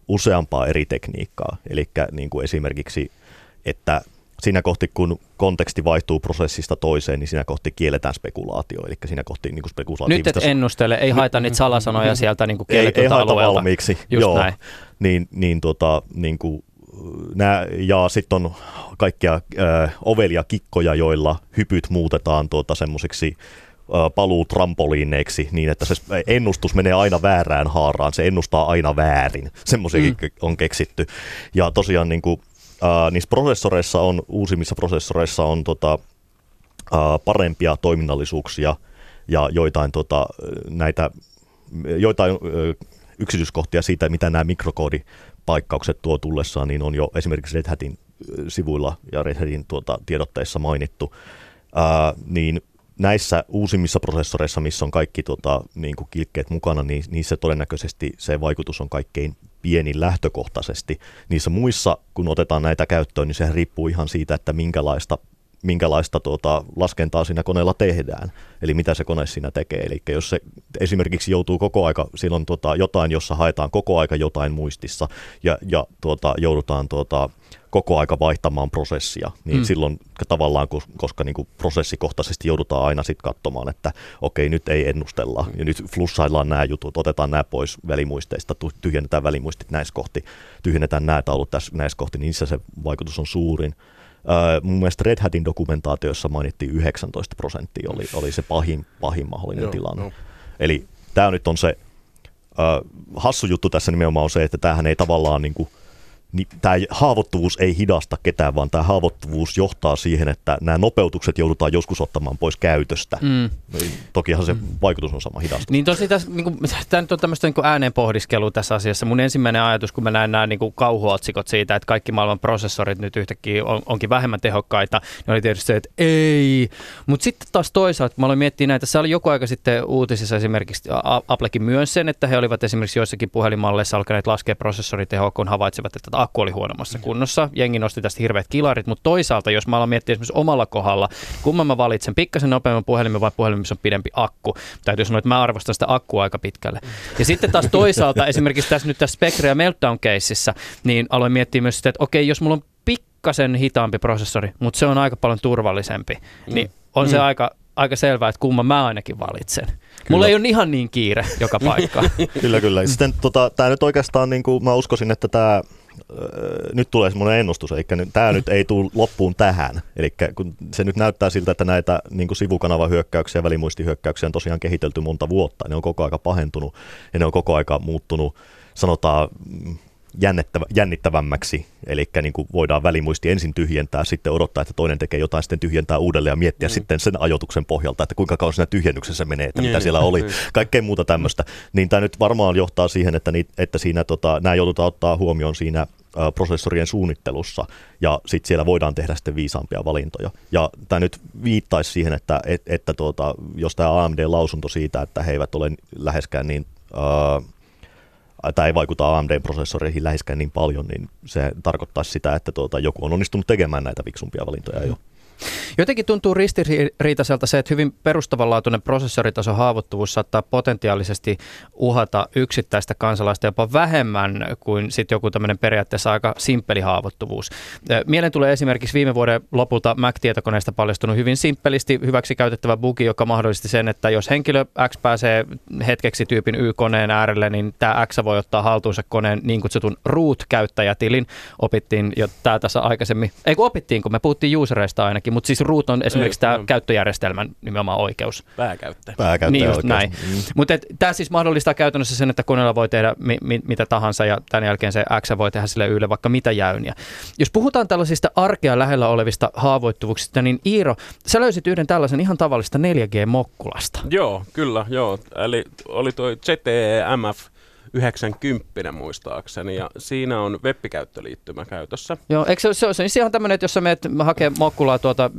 S4: useampaa eri tekniikkaa. Eli niin kuin esimerkiksi, että siinä kohti, kun konteksti vaihtuu prosessista toiseen, niin siinä kohti kielletään spekulaatio. Eli siinä kohti niin
S3: spekulaatio. Nyt et ennustele, ei haeta niitä salasanoja sieltä niin kuin
S4: ei, ei haeta alueelta. valmiiksi. Just Joo. Näin. Niin, niin, tota, niin kuin, nää, ja sitten on kaikkia äh, ovelia kikkoja, joilla hypyt muutetaan tuota semmoisiksi paluu trampoliineiksi niin, että se ennustus menee aina väärään haaraan, se ennustaa aina väärin. Semmoisiakin mm. on keksitty. Ja tosiaan niin kuin, äh, niissä prosessoreissa on, uusimmissa prosessoreissa on tota, äh, parempia toiminnallisuuksia ja joitain tota, näitä joitain äh, yksityiskohtia siitä, mitä nämä mikrokoodipaikkaukset tuo tullessaan, niin on jo esimerkiksi Red Hatin sivuilla ja Red Hatin tuota, tiedotteissa mainittu. Ää, niin näissä uusimmissa prosessoreissa, missä on kaikki tota, niin kuin kilkkeet mukana, niin niissä todennäköisesti se vaikutus on kaikkein pienin lähtökohtaisesti. Niissä muissa, kun otetaan näitä käyttöön, niin sehän riippuu ihan siitä, että minkälaista minkälaista tuota, laskentaa siinä koneella tehdään, eli mitä se kone siinä tekee. Eli jos se esimerkiksi joutuu koko aika, silloin tuota, jotain, jossa haetaan koko aika jotain muistissa ja, ja tuota, joudutaan tuota, koko aika vaihtamaan prosessia, niin mm. silloin tavallaan, koska niin kuin prosessikohtaisesti joudutaan aina sitten katsomaan, että okei, nyt ei ennustella, ja nyt flussaillaan nämä jutut, otetaan nämä pois välimuisteista, tyhjennetään välimuistit näissä kohti, tyhjennetään nämä taulut tässä, näissä kohti, niin niissä se vaikutus on suurin. Uh, mun mielestä Red Hatin dokumentaatiossa mainittiin 19 prosenttia oli, oli se pahin, pahin mahdollinen Joo, tilanne. No. Eli tämä nyt on se uh, hassu juttu tässä nimenomaan on se, että tämähän ei tavallaan niin kuin, niin tämä haavoittuvuus ei hidasta ketään, vaan tämä haavoittuvuus johtaa siihen, että nämä nopeutukset joudutaan joskus ottamaan pois käytöstä. Mm. Niin, tokihan se mm. vaikutus on sama hidasta.
S3: Niin tosi tässä, niin kuin, tämä nyt on tämmöistä niin ääneen pohdiskelua tässä asiassa. Mun ensimmäinen ajatus, kun mä näen nämä niin kuin kauhuotsikot siitä, että kaikki maailman prosessorit nyt yhtäkkiä on, onkin vähemmän tehokkaita, niin oli tietysti se, että ei. Mutta sitten taas toisaalta, mä aloin miettiä näitä, se oli joku aika sitten uutisissa esimerkiksi, Applekin myös sen, että he olivat esimerkiksi joissakin puhelinmalleissa alkaneet laskea prosessoritehoa, kun havaitsivat, että akku oli huonommassa kunnossa. Jengi nosti tästä hirveät kilarit, mutta toisaalta, jos mä alan miettiä esimerkiksi omalla kohdalla, kumman mä valitsen, pikkasen nopeamman puhelimen vai puhelimen, missä on pidempi akku. Täytyy sanoa, että mä arvostan sitä akkua aika pitkälle. Ja sitten taas toisaalta, esimerkiksi tässä nyt tässä Spectre ja Meltdown caseissa, niin aloin miettiä myös sitä, että okei, jos mulla on pikkasen hitaampi prosessori, mutta se on aika paljon turvallisempi, mm. niin on mm. se aika, aika selvää, että kumman mä ainakin valitsen. Kyllä. Mulla ei ole ihan niin kiire joka paikka.
S4: kyllä, kyllä. Sitten tota, tämä nyt oikeastaan, niin kuin, mä uskoisin, että tämä nyt tulee semmoinen ennustus, eli tämä nyt ei tule loppuun tähän. Eli kun se nyt näyttää siltä, että näitä niin kuin sivukanavahyökkäyksiä ja välimuistihyökkäyksiä on tosiaan kehitelty monta vuotta, ne on koko aika pahentunut ja ne on koko aika muuttunut, sanotaan, jännittävämmäksi, eli niin kuin voidaan välimuisti ensin tyhjentää, sitten odottaa, että toinen tekee jotain, sitten tyhjentää uudelleen ja miettiä mm. sitten sen ajoituksen pohjalta, että kuinka kauan siinä tyhjennyksessä menee, että mm. mitä siellä oli, kaikkea muuta tämmöistä. Niin tämä nyt varmaan johtaa siihen, että, ni, että siinä tota, nämä joudutaan ottaa huomioon siinä prosessorien suunnittelussa, ja sitten siellä voidaan tehdä sitten viisaampia valintoja. Ja tämä nyt viittaisi siihen, että, et, että tuota, jos tämä AMD-lausunto siitä, että he eivät ole läheskään niin äh, tai ei vaikuta AMD-prosessoreihin läheskään niin paljon, niin se tarkoittaisi sitä, että tuota, joku on onnistunut tekemään näitä fiksumpia valintoja jo.
S3: Jotenkin tuntuu ristiriitaiselta se, että hyvin perustavanlaatuinen prosessoritason haavoittuvuus saattaa potentiaalisesti uhata yksittäistä kansalaista jopa vähemmän kuin sitten joku tämmöinen periaatteessa aika simppeli haavoittuvuus. Mieleen tulee esimerkiksi viime vuoden lopulta Mac-tietokoneesta paljastunut hyvin simppelisti hyväksi käytettävä bugi, joka mahdollisti sen, että jos henkilö X pääsee hetkeksi tyypin Y-koneen äärelle, niin tämä X voi ottaa haltuunsa koneen niin kutsutun root-käyttäjätilin. Opittiin jo tämä tässä aikaisemmin, ei kun opittiin, kun me puhuttiin usereista ainakin, mutta siis root on esimerkiksi tämä käyttöjärjestelmän nimenomaan oikeus.
S5: Pääkäyttäjä.
S4: Pääkäyttäjä niin
S3: just näin. Mm. Mutta tämä siis mahdollistaa käytännössä sen, että koneella voi tehdä mi- mi- mitä tahansa ja tämän jälkeen se X voi tehdä sille ylle vaikka mitä jäyniä. Jos puhutaan tällaisista arkea lähellä olevista haavoittuvuuksista, niin Iiro, sä löysit yhden tällaisen ihan tavallista 4G-mokkulasta.
S5: Joo, kyllä, joo. Eli oli tuo ZTE-MF 90 muistaakseni, ja siinä on webbikäyttöliittymä käytössä.
S3: Joo, eikö se, se, se, se ihan tämmöinen, että jos sä menet hakee Mokkulaa tuota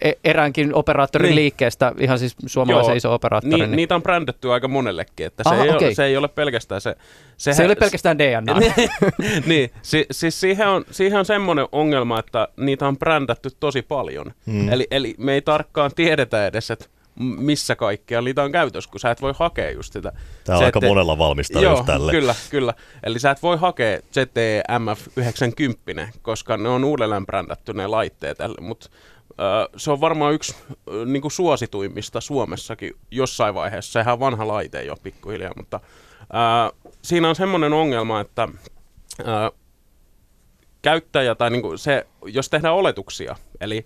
S3: e, eräänkin operaattorin niin. liikkeestä, ihan siis suomalaisen Joo, iso operaattori. Niin,
S5: niin, niitä on brändetty aika monellekin, että se, Aha, ei okay. ole, se ei ole pelkästään se...
S3: Sehän, se ei ole pelkästään DNA.
S5: niin, si, siis siihen on, siihen on semmoinen ongelma, että niitä on brändätty tosi paljon. Hmm. Eli, eli me ei tarkkaan tiedetä edes, että missä kaikkea niitä on käytössä, kun sä et voi hakea just sitä.
S4: Tämä on aika monella valmistaa
S5: Joo,
S4: just tälle.
S5: kyllä, kyllä. Eli sä et voi hakea ZTMF 90, koska ne on uudelleen brändätty ne laitteet, mutta se on varmaan yksi niin kuin suosituimmista Suomessakin jossain vaiheessa. Sehän on vanha laite jo pikkuhiljaa, mutta äh, siinä on semmoinen ongelma, että äh, käyttäjä tai niin kuin se, jos tehdään oletuksia, eli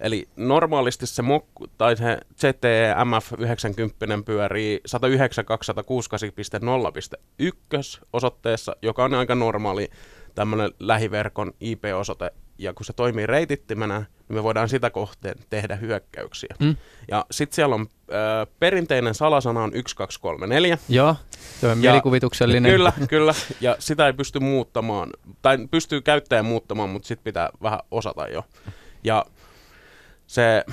S5: Eli normaalisti se mokku, tai se ZTE-MF 90 pyörii 192.168.0.1 osoitteessa, joka on aika normaali tämmöinen lähiverkon IP-osoite, ja kun se toimii reitittimenä, niin me voidaan sitä kohteen tehdä hyökkäyksiä.
S3: Mm.
S5: Ja sitten siellä on ö, perinteinen salasana on 1234.
S3: Joo, se on
S5: Ja-
S3: mielikuvituksellinen.
S5: Kyllä, kyllä. Ja sitä ei pysty muuttamaan, tai pystyy käyttäjän muuttamaan, mutta sitten pitää vähän osata jo. Ja se,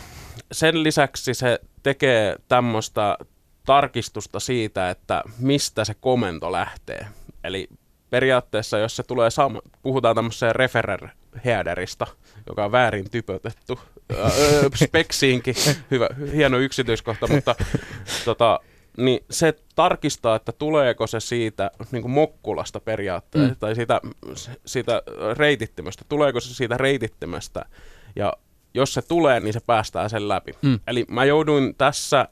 S5: sen lisäksi se tekee tämmöistä tarkistusta siitä, että mistä se komento lähtee. Eli periaatteessa, jos se tulee sama, puhutaan tämmöiseen referer headerista, joka on väärin typötetty öö, speksiinkin, hyvä, hieno yksityiskohta, mutta tota, niin se tarkistaa, että tuleeko se siitä niin Mokkulasta periaatteessa,
S3: mm.
S5: tai siitä, siitä reitittimestä, tuleeko se siitä reitittimestä, ja jos se tulee, niin se päästää sen läpi.
S3: Mm.
S5: Eli mä jouduin tässä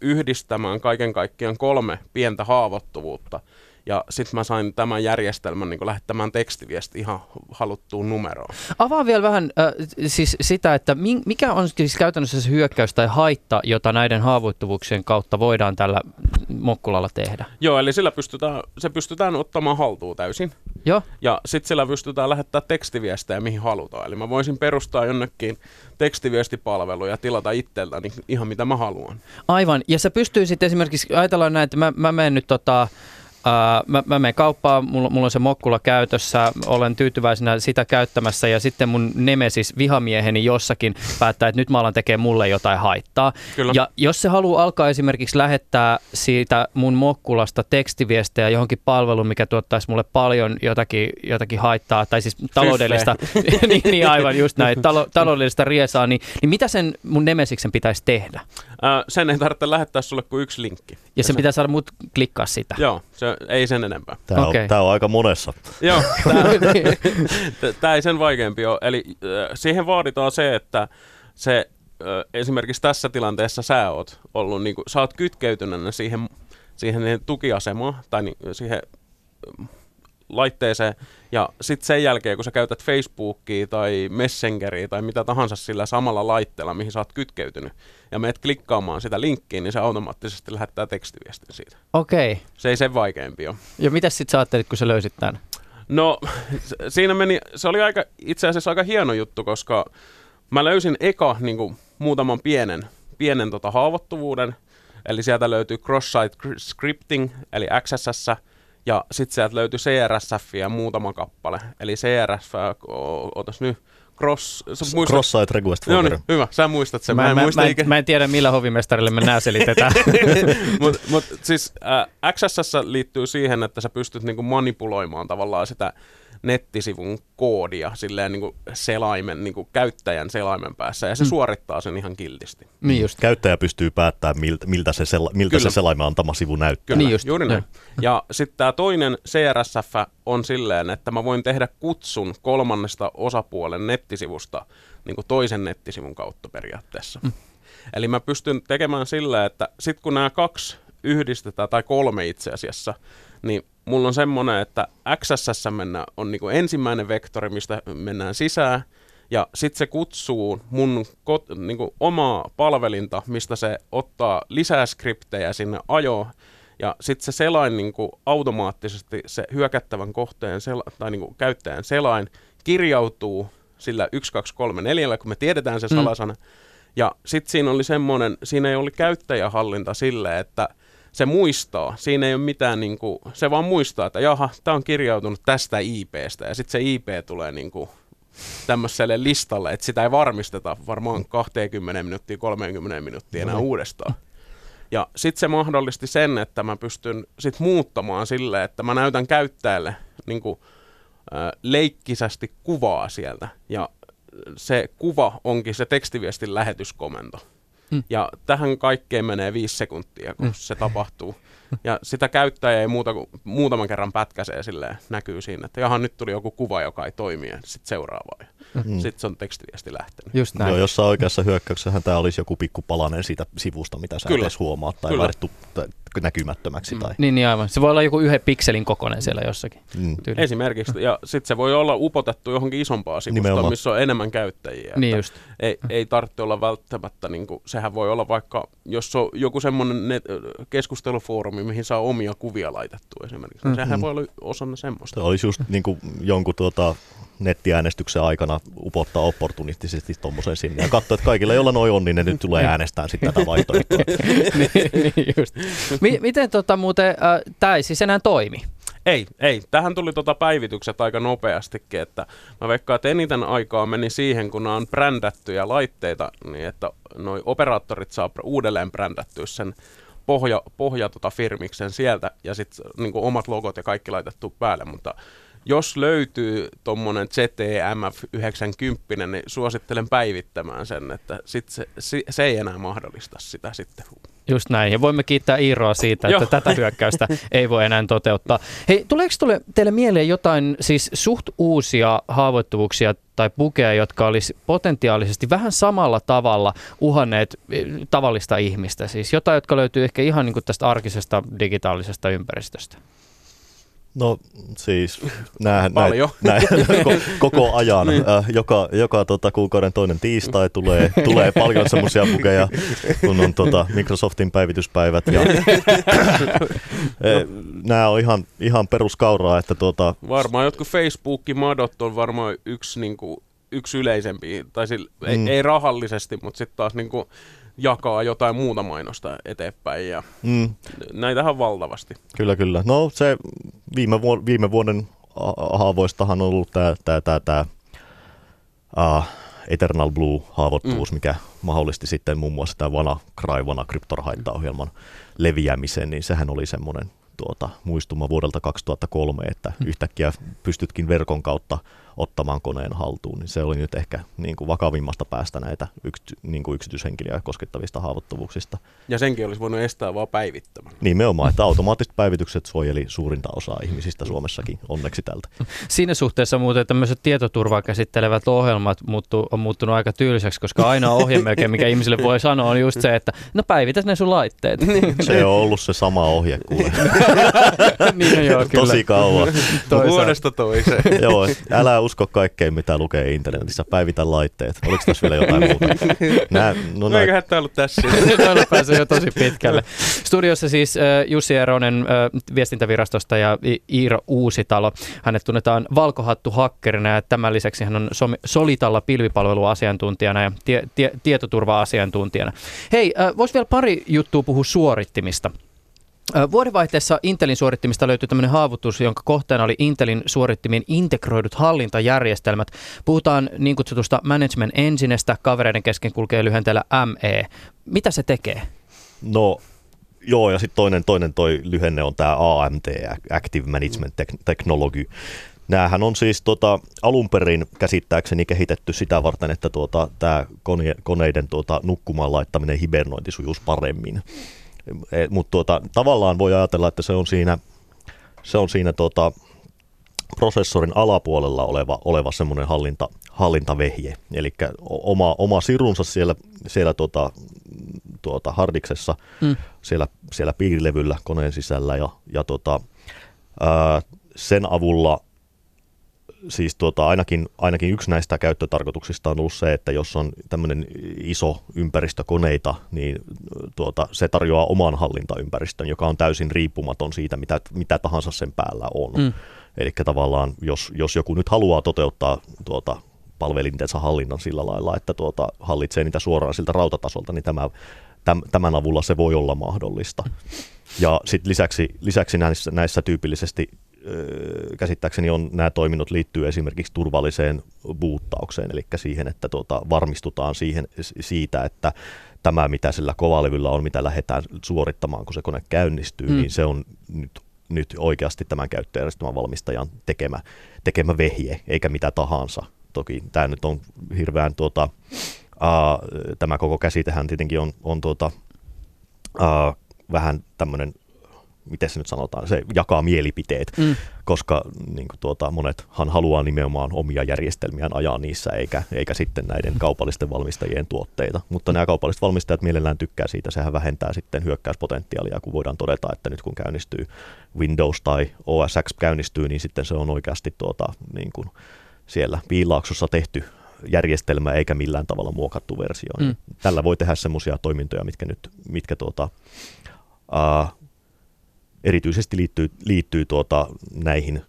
S5: yhdistämään kaiken kaikkiaan kolme pientä haavoittuvuutta, ja sitten mä sain tämän järjestelmän niin lähettämään tekstiviesti ihan haluttuun numeroon.
S3: Avaa vielä vähän äh, siis sitä, että mi- mikä on siis käytännössä se hyökkäys tai haitta, jota näiden haavoittuvuuksien kautta voidaan tällä Mokkulalla tehdä.
S5: Joo, eli sillä pystytään, se pystytään ottamaan haltuun täysin.
S3: Joo,
S5: Ja sitten sillä pystytään lähettämään tekstiviestejä mihin halutaan. Eli mä voisin perustaa jonnekin tekstiviestipalvelu ja tilata itseltäni ihan mitä mä haluan.
S3: aivan. Ja sä pystyy sitten esimerkiksi, ajatellaan näin, että mä, mä menen nyt tota, mä, mä menen kauppaan, mulla, mulla on se mokkula käytössä, olen tyytyväisenä sitä käyttämässä ja sitten mun nemesis vihamieheni jossakin päättää, että nyt mä alan tekemään mulle jotain haittaa.
S5: Kyllä.
S3: Ja jos se haluaa alkaa esimerkiksi lähettää siitä mun mokkulasta tekstiviestejä johonkin palveluun, mikä tuottaisi mulle paljon jotakin, jotakin haittaa, tai siis taloudellista, niin, niin aivan just näin, talo, taloudellista riesaa, niin, niin mitä sen mun nemesiksen pitäisi tehdä?
S5: Sen ei tarvitse lähettää sulle kuin yksi linkki.
S3: Ja se pitää saada mut klikkaa sitä.
S5: Joo, se ei sen enempää.
S4: Tämä,
S3: Okei.
S4: on, tämä on aika monessa.
S5: Joo, tämä ei sen vaikeampi ole. Eli siihen vaaditaan se, että se esimerkiksi tässä tilanteessa sä oot ollut, niin kuin, sä oot kytkeytyneenä siihen, siihen tukiasemaan tai niin, siihen laitteeseen, ja sitten sen jälkeen, kun sä käytät Facebookia tai Messengeria tai mitä tahansa sillä samalla laitteella, mihin sä oot kytkeytynyt, ja meet klikkaamaan sitä linkkiä, niin se automaattisesti lähettää tekstiviestin siitä.
S3: Okei. Okay.
S5: Se ei sen vaikeampi ole.
S3: Ja mitä sitten sä ajattelit, kun sä löysit tämän?
S5: No, siinä meni, se oli aika, itse asiassa aika hieno juttu, koska mä löysin eka niin kuin, muutaman pienen, pienen tota, haavoittuvuuden, eli sieltä löytyy cross-site scripting, eli XSS, ja sitten sieltä löytyi CRSF ja muutama kappale, eli CRSF, o- otas nyt, cross, sä muistat,
S4: Cross-site request
S5: Joo
S4: forwarder.
S5: niin, hyvä, sä muistat sen,
S3: Mä,
S5: mä, en
S3: mä,
S5: muista
S3: mä,
S5: ikinä.
S3: mä en tiedä, millä hovimestarille me nää selitetään.
S5: Mutta mut, siis äh, XSS liittyy siihen, että sä pystyt niinku manipuloimaan tavallaan sitä nettisivun koodia silleen niinku selaimen, niinku käyttäjän selaimen päässä, ja se
S3: Mm.
S5: mm. suorittaa sen ihan kiltisti.
S3: niin just.
S4: Käyttäjä pystyy päättämään, miltä, miltä, se, sela, miltä
S5: Kyllä.
S4: se selaimen antama sivu näyttää.
S5: Kyllä,
S3: Niin
S5: niin
S3: just,
S5: juuri näin. Ja sitten tämä toinen CRSF on silleen, että mä voin tehdä kutsun kolmannesta osapuolen nettisivusta niin kuin toisen nettisivun kautta periaatteessa. Mm. Eli mä pystyn tekemään sillä, että sitten kun nämä kaksi yhdistetään, tai kolme itse asiassa, niin mulla on semmoinen, että XSS mennään, on niin kuin ensimmäinen vektori, mistä mennään sisään, ja sitten se kutsuu mun kot, niin kuin omaa palvelinta, mistä se ottaa lisää skriptejä sinne ajoon, ja sitten se selain niin kuin automaattisesti, se hyökättävän kohteen sela, tai niin kuin käyttäjän selain kirjautuu sillä 1234, kun me tiedetään se
S3: Mm.
S5: salasana. Ja sitten siinä oli semmoinen, siinä ei ollut käyttäjähallinta sille, että se muistaa. Siinä ei ole mitään, niin kuin, se vaan muistaa, että jaha, tämä on kirjautunut tästä IPstä. Ja sitten se IP tulee niin kuin tämmöiselle listalle, että sitä ei varmisteta varmaan 20 minuuttia, 30 minuuttia enää uudestaan. Ja sitten se mahdollisti sen, että mä pystyn sit muuttamaan sille, että mä näytän käyttäjälle niin kuin, äh, leikkisästi kuvaa sieltä. Ja se kuva onkin se tekstiviestin lähetyskomento.
S3: Mm.
S5: Ja tähän kaikkeen menee viisi sekuntia, kun
S3: Mm.
S5: se tapahtuu. Ja sitä käyttäjä ei muuta kuin muutaman kerran pätkäsee silleen, näkyy siinä, että jaha, nyt tuli joku kuva, joka ei toimi, ja sitten seuraavaa. mm. sitten se on tekstiviesti lähtenyt.
S3: Just näin.
S4: Joo, jossain oikeassa hyökkäyksessähän tämä olisi joku pikku palanen siitä sivusta, mitä sä
S5: Kyllä.
S4: et edes huomaa, tai
S5: Kyllä.
S4: Näkymättömäksi. Tai,
S3: Niin, niin aivan. Se voi olla joku yhden pikselin kokoinen siellä jossakin.
S4: mm.
S5: Esimerkiksi, ja sitten se voi olla upotettu johonkin isompaan sivustoon,
S4: Nimenomaan.
S5: missä on enemmän käyttäjiä.
S3: Niin
S5: että
S3: just.
S5: Ei, ei tarvitse olla välttämättä, niin kuin, sehän voi olla vaikka, jos on joku semmoinen net, keskustelufoorumi, mihin saa omia kuvia laitettua esimerkiksi, mm. sehän voi olla osana semmoista.
S4: Se olisi just niin kuin jonkun tuota, nettiäänestyksen aikana upottaa opportunistisesti tuommoisen sinne ja katsoa, että kaikilla, joilla noin on, niin ne nyt tulee äänestää sitten tätä vaihtoehtoa.
S3: niin, niin just. Mi- miten tota muuten, äh, tämä ei siis enää toimi?
S5: Ei, ei. Tähän tuli tota päivitykset aika nopeastikin, että mä veikkaan, että eniten aikaa meni siihen, kun nämä on brändättyjä laitteita, niin että noi operaattorit saa uudelleen brändättyä sen pohja, pohja tota firmiksen sieltä ja sitten niin omat logot ja kaikki laitettu päälle, mutta jos löytyy tuommoinen ZTMF 90, niin suosittelen päivittämään sen, että sit se, se, ei enää mahdollista sitä sitten.
S3: Just näin, ja voimme kiittää Iiroa siitä, että tätä hyökkäystä ei voi enää toteuttaa. Hei, tuleeko tule, teille mieleen jotain siis suht uusia haavoittuvuuksia tai pukeja, jotka olisi potentiaalisesti vähän samalla tavalla uhanneet eh, tavallista ihmistä? Siis jotain, jotka löytyy ehkä ihan niin kuin tästä arkisesta digitaalisesta ympäristöstä.
S4: No siis
S5: Paljon.
S4: näin, näin, ko- koko ajan. äh, joka joka tota, kuukauden toinen tiistai tulee, tulee paljon semmoisia pukeja, kun on tota, Microsoftin päivityspäivät. Ja, nämä on ihan, ihan peruskauraa, että tota,
S5: Varmaan jotkut Facebookin madot on varmaan yksi, niin kuin, yksi yleisempi, tai sille. Mm. ei, ei rahallisesti, mutta sitten taas niin kuin, jakaa jotain muuta mainosta eteenpäin ja
S4: mm,
S5: näitähän valtavasti.
S4: Kyllä, kyllä. No se viime, vuo- viime vuoden haavoistahan on ollut tämä tää, tää, tää, uh, Eternal Blue-haavoittuvuus, mm. mikä mahdollisti sitten muun muassa tämä WannaCry, WannaCryptor-haittaohjelman leviämisen, niin sehän oli semmoinen tuota, muistuma vuodelta 2003, että
S3: Mm.
S4: yhtäkkiä pystytkin verkon kautta ottamaan koneen haltuun, niin se oli nyt ehkä niin kuin vakavimmasta päästä näitä yksity, niin kuin yksityishenkilöä koskettavista haavoittuvuuksista.
S5: Ja senkin olisi voinut estää vaan päivittämällä.
S4: Nimenomaan, että automaattiset päivitykset suojeli suurinta osaa ihmisistä Suomessakin, onneksi tältä.
S3: Siinä suhteessa muuten tämmöiset tietoturvaa käsittelevät ohjelmat muuttu, on muuttunut aika tylsäksi, koska ainoa ohje melkein, mikä ihmisille voi sanoa, on just se, että no päivitä ne sun laitteet.
S4: Se on ollut se sama ohje kuule.
S3: niin on joo, kyllä.
S4: Tosi kauan.
S3: Toisaalta.
S5: Vuodesta toiseen.
S4: Joo, älä usko kaikkeen, mitä lukee internetissä. Päivitä laitteet. Oliko tässä vielä jotain muuta? Nää, no
S5: No
S4: nää,
S5: eiköhän tämä ollut tässä.
S3: Noilla pääsee jo tosi pitkälle. Studiossa siis äh, Jussi Eronen äh, viestintävirastosta ja I- Iiro Uusitalo. Hänet tunnetaan valkohattu hakkerina ja tämän lisäksi hän on Solitalla pilvipalveluasiantuntijana ja tie- tie- tietoturva-asiantuntijana. Hei, äh, vois vielä pari juttua puhua suorittimista. Vuodenvaihteessa Intelin suorittimista löytyi tämmöinen haavutus, jonka kohteena oli Intelin suorittimien integroidut hallintajärjestelmät. Puhutaan niin kutsutusta Management Enginestä, kavereiden kesken kulkee lyhenteellä ME. Mitä se tekee?
S4: no joo, ja sitten toinen, toinen toi lyhenne on tämä AMT, Active Management Tech- Technology. Näähän on siis tota, alun perin käsittääkseni kehitetty sitä varten, että tuota, tämä kone, koneiden tuota, nukkumaan laittaminen hibernointi sujuisi paremmin. Mutta tuota, tavallaan voi ajatella, että se on siinä, se on siinä tuota, prosessorin alapuolella oleva, oleva semmoinen hallinta, hallintavehje. Eli oma, oma sirunsa siellä, siellä tuota, tuota hardiksessa,
S3: Mm.
S4: mm. siellä, siellä piirilevyllä koneen sisällä ja, ja tuota, ää, sen avulla siis tuota, ainakin, ainakin yksi näistä käyttötarkoituksista on ollut se, että jos on tämmöinen iso ympäristö koneita, niin tuota, se tarjoaa oman hallintaympäristön, joka on täysin riippumaton siitä, mitä, mitä tahansa sen päällä on.
S3: Mm.
S4: Eli tavallaan, jos, jos joku nyt haluaa toteuttaa tuota, palvelintensa hallinnan sillä lailla, että tuota, hallitsee niitä suoraan siltä rautatasolta, niin tämä, täm, tämän avulla se voi olla mahdollista. Ja sitten lisäksi, lisäksi näissä, näissä tyypillisesti käsittääkseni on nämä toiminnot liittyy esimerkiksi turvalliseen buuttaukseen, eli siihen, että tuota, varmistutaan siihen, siitä, että tämä, mitä sillä kovalevyllä on, mitä lähdetään suorittamaan, kun se kone käynnistyy,
S3: Mm.
S4: niin se on nyt, nyt oikeasti tämän käyttöjärjestelmän valmistajan tekemä, tekemä vehje, eikä mitä tahansa. Toki tämä nyt on hirveän, tuota, uh, tämä koko käsitehän tietenkin on, on tuota, uh, vähän tämmöinen miten se nyt sanotaan, se jakaa mielipiteet, mm. koska niin kuin tuota, monethan haluaa nimenomaan omia järjestelmiään ajaa niissä, eikä, eikä sitten näiden kaupallisten valmistajien tuotteita. Mutta nämä kaupalliset valmistajat mielellään tykkää siitä, sehän vähentää sitten hyökkäyspotentiaalia, kun voidaan todeta, että nyt kun käynnistyy Windows tai OS X käynnistyy, niin sitten se on oikeasti tuota, niin kuin siellä piilaaksossa tehty järjestelmä eikä millään tavalla muokattu versio. Mm. Tällä voi tehdä semmoisia toimintoja, mitkä nyt, mitkä tuota, uh, erityisesti liittyy, liittyy tuota, näihin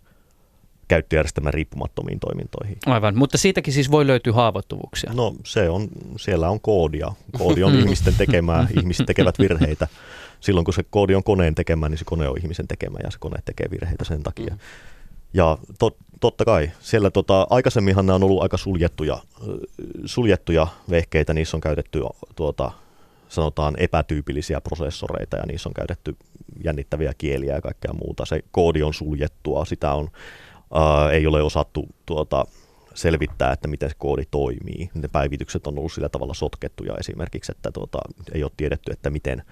S4: käyttöjärjestelmän riippumattomiin toimintoihin.
S3: Aivan, mutta siitäkin siis voi löytyä haavoittuvuuksia.
S4: No se on, siellä on koodia. Koodi on ihmisten tekemää, ihmiset tekevät virheitä. Silloin kun se koodi on koneen tekemä, niin se kone on ihmisen tekemä ja se kone tekee virheitä sen takia. Ja tot, totta kai, siellä tota, aikaisemminhan nämä on ollut aika suljettuja, suljettuja vehkeitä, niissä on käytetty tuota, sanotaan epätyypillisiä prosessoreita ja niissä on käytetty jännittäviä kieliä ja kaikkea muuta. Se koodi on suljettua, sitä on, ää, ei ole osattu tuota, selvittää, että miten se koodi toimii. Ne päivitykset on ollut sillä tavalla sotkettuja esimerkiksi, että tuota, ei ole tiedetty, että miten,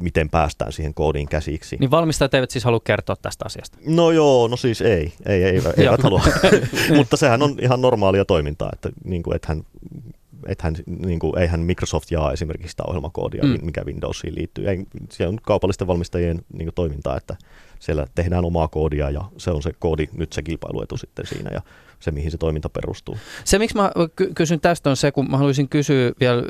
S4: miten päästään siihen koodiin käsiksi.
S3: Niin valmistajat eivät siis halua kertoa tästä asiasta?
S4: No joo, no siis ei, ei, ei eivät halua. Mutta sehän on ihan normaalia toimintaa, että niin kuin, ethän ethän, niin kuin, eihän Microsoft jaa esimerkiksi sitä ohjelmakoodia, mm. mikä Windowsiin liittyy. Ei, se on kaupallisten valmistajien niin kuin, toimintaa, että siellä tehdään omaa koodia ja se on se koodi nyt se kilpailuetu sitten siinä ja se, mihin se toiminta perustuu.
S3: Se, miksi mä ky- kysyn tästä, on se, kun mä haluaisin kysyä vielä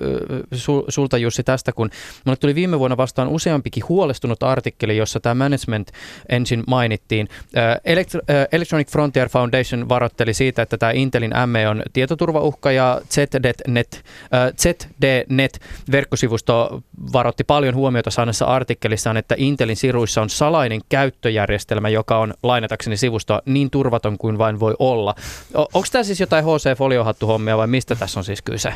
S3: sul- sulta Jussi tästä, kun mulle tuli viime vuonna vastaan useampikin huolestunut artikkeli, jossa tämä Management Engine mainittiin. Elect- Electronic Frontier Foundation varoitteli siitä, että tämä Intelin ME on tietoturvauhka ja ZDNet, ZDNet verkkosivusto varoitti paljon huomiota saaneessa artikkelissaan, että Intelin siruissa on salainen käyttöjärjestelmä, joka on lainatakseni sivusto niin turvaton kuin vain voi olla. Onko tämä siis jotain HC Foliohattu hommia vai mistä tässä on siis kyse?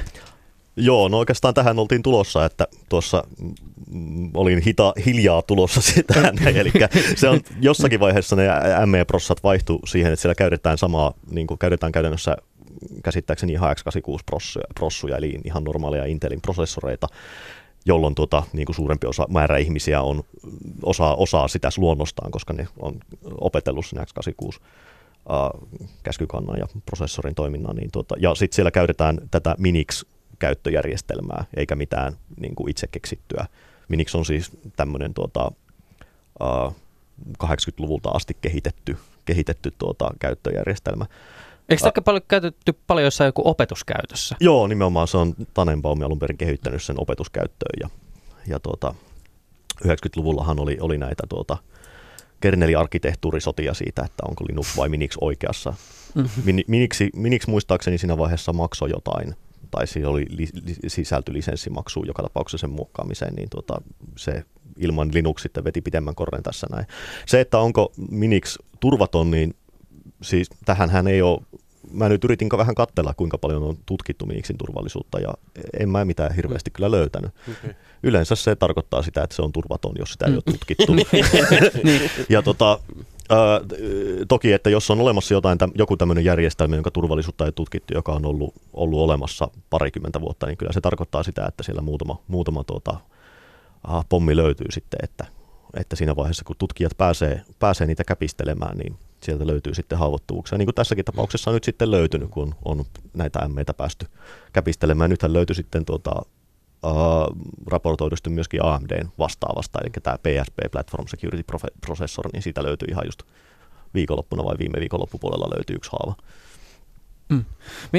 S4: Joo, no oikeastaan tähän oltiin tulossa, että tuossa olin hita, hiljaa tulossa sitä, eli se on jossakin vaiheessa ne ME-prossat vaihtu siihen, että siellä käytetään samaa, niin kuin käytetään käytännössä käsittääkseni ihan x86 prossuja, eli ihan normaaleja Intelin prosessoreita, jolloin tuota, niin kuin suurempi osa, määrä ihmisiä on, osaa, osaa sitä luonnostaan, koska ne on opetellut sen x86 äh, käskykannan ja prosessorin toiminnan. Niin tuota, ja sitten siellä käytetään tätä Minix-käyttöjärjestelmää, eikä mitään niin kuin itse keksittyä. Minix on siis tämmöinen tuota, äh, 80-luvulta asti kehitetty, kehitetty tuota, käyttöjärjestelmä.
S3: Eikö tämä paljon käytetty paljon jossain joku opetuskäytössä?
S4: Joo, nimenomaan se on Tanenbaum alun perin kehittänyt sen opetuskäyttöön ja, ja tuota, 90-luvullahan oli, oli näitä tuota, kerneliarkkitehtuurisotia siitä, että onko Linux vai Minix oikeassa. Mm-hmm. Minix, Minix muistaakseni siinä vaiheessa maksoi jotain, tai siinä oli li, li, sisälty lisenssimaksu joka tapauksessa sen muokkaamiseen, niin tuota, se ilman Linux sitten veti pidemmän korren tässä näin. Se, että onko Minix turvaton, niin siis tähän ei ole mä nyt yritin vähän katsella, kuinka paljon on tutkittu Minixin turvallisuutta, ja en mä mitään hirveästi kyllä löytänyt. Okay. Yleensä se tarkoittaa sitä, että se on turvaton, jos sitä ei ole tutkittu. Niin. ja tota, ää, toki, että jos on olemassa jotain, joku tämmöinen järjestelmä, jonka turvallisuutta ei tutkittu, joka on ollut, ollut olemassa parikymmentä vuotta, niin kyllä se tarkoittaa sitä, että siellä muutama, muutama tuota, aha, pommi löytyy sitten, että, että siinä vaiheessa, kun tutkijat pääsee, pääsee niitä käpistelemään, niin sieltä löytyy sitten haavoittuvuuksia. Niin kuin tässäkin tapauksessa on nyt sitten löytynyt, kun on näitä MMitä päästy käpistelemään. Nythän löytyi sitten tuota, uh, raportoidusti myöskin AMDn vastaavasta, eli tämä PSP Platform Security Processor, niin siitä löytyy ihan just viikonloppuna vai viime viikonloppupuolella löytyy yksi haava.
S3: Mm.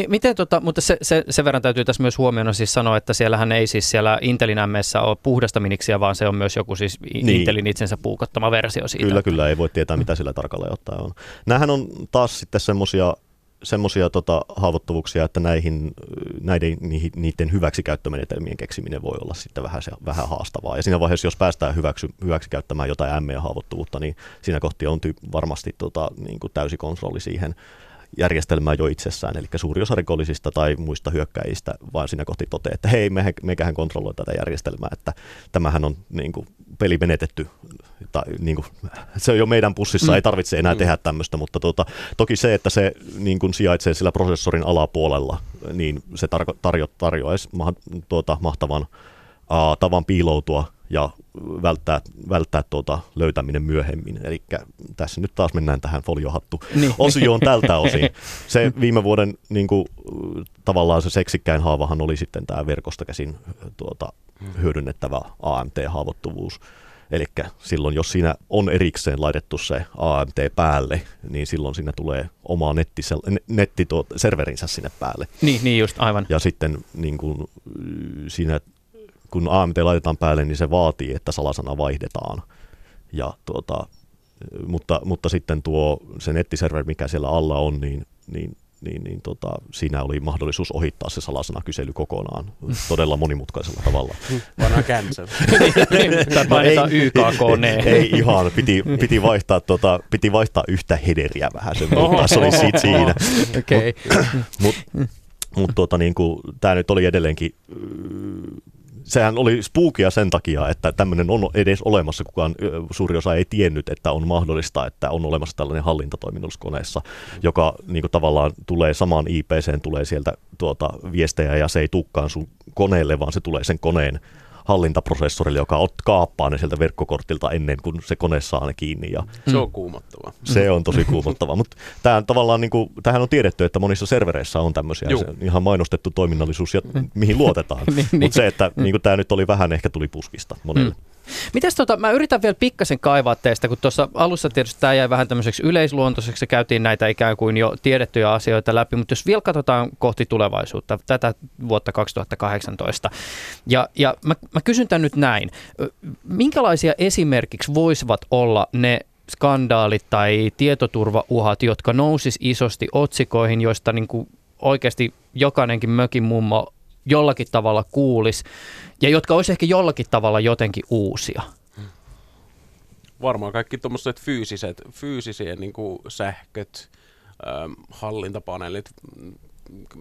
S3: Miten tota, mutta se, se, sen verran täytyy tässä myös huomioon siis sanoa, että siellähän ei siis siellä Intelin MSssä ole puhdasta miniksiä, vaan se on myös joku siis niin. Intelin itsensä puukottama versio siitä.
S4: Kyllä, kyllä, ei voi tietää mitä sillä tarkalleen ottaen on. Nämähän on taas sitten semmoisia semmoisia tota, haavoittuvuuksia, että näihin, näiden, niiden hyväksikäyttömenetelmien keksiminen voi olla sitten vähän, se, vähän haastavaa. Ja siinä vaiheessa, jos päästään hyväksy, hyväksikäyttämään jotain ME-haavoittuvuutta, niin siinä kohti on ty, varmasti tota, niin kuin täysi kontrolli siihen järjestelmää jo itsessään, eli suuri osa rikollisista tai muista hyökkäjistä vaan siinä kohti toteaa, että hei, me, meikähän kontrolloi tätä järjestelmää, että tämähän on niin kuin, peli menetetty, tai, niin kuin, se on jo meidän pussissa, mm. ei tarvitse enää mm. tehdä tämmöistä, mutta tuota, toki se, että se niin kuin sijaitsee sillä prosessorin alapuolella, niin se tarko, tarjo, tarjoaisi ma, tuota, mahtavan uh, tavan piiloutua ja välttää, välttää tuota löytäminen myöhemmin. Eli tässä nyt taas mennään tähän foliohattu
S3: Niin.
S4: osioon tältä osin. Se viime vuoden niin kuin, tavallaan se seksikkäin haavahan oli sitten tämä verkosta käsin tuota, hyödynnettävä AMT-haavoittuvuus. Eli silloin, jos siinä on erikseen laitettu se AMT päälle, niin silloin siinä tulee oma netti, netti serverinsä sinne päälle.
S3: Niin, niin just, aivan.
S4: Ja sitten niin kuin, siinä, kun AMT laitetaan päälle, niin se vaatii, että salasana vaihdetaan. Ja tuota, mutta, mutta sitten tuo se nettiserveri, mikä siellä alla on, niin, niin niin, niin tota, siinä oli mahdollisuus ohittaa se salasanakysely kokonaan todella monimutkaisella tavalla.
S5: Vanha cancel.
S3: tai painetaan YKK
S4: ei, ei ihan, piti, piti, vaihtaa, tota, piti vaihtaa yhtä hederiä vähän sen, mutta se oli sit siinä.
S3: Okay.
S4: Mutta mut, mut, tota, niin tämä nyt oli edelleenkin sehän oli spookia sen takia, että tämmöinen on edes olemassa. Kukaan suuri osa ei tiennyt, että on mahdollista, että on olemassa tällainen hallintatoiminnallisuus koneessa, joka niin kuin, tavallaan tulee samaan IPCen, tulee sieltä tuota, viestejä ja se ei tukkaan sun koneelle, vaan se tulee sen koneen hallintaprosessorille, joka ot, kaappaa ne sieltä verkkokortilta ennen kuin se kone saa ne kiinni. Ja
S5: se on kuumottavaa.
S4: Se on tosi kuumottavaa, mutta tämähän tavallaan niin kuin, tämähän on tiedetty, että monissa servereissä on tämmöisiä, se ihan mainostettu toiminnallisuus, ja mihin luotetaan. niin, mutta niin. se, että niin kuin tämä nyt oli vähän ehkä tuli puskista monelle. Mm.
S3: Mitäs tota, mä yritän vielä pikkasen kaivaa teistä, kun tuossa alussa tietysti tämä jäi vähän tämmöiseksi yleisluontoiseksi, käytiin näitä ikään kuin jo tiedettyjä asioita läpi, mutta jos vielä katsotaan kohti tulevaisuutta, tätä vuotta 2018, ja, ja mä, mä kysyn tämän nyt näin, minkälaisia esimerkiksi voisivat olla ne skandaalit tai tietoturvauhat, jotka nousis isosti otsikoihin, joista niin kuin oikeasti jokainenkin mökin mummo jollakin tavalla kuulisi ja jotka olisi ehkä jollakin tavalla jotenkin uusia?
S5: Varmaan kaikki tuommoiset fyysiset, fyysisien niin kuin sähköt, hallintapaneelit,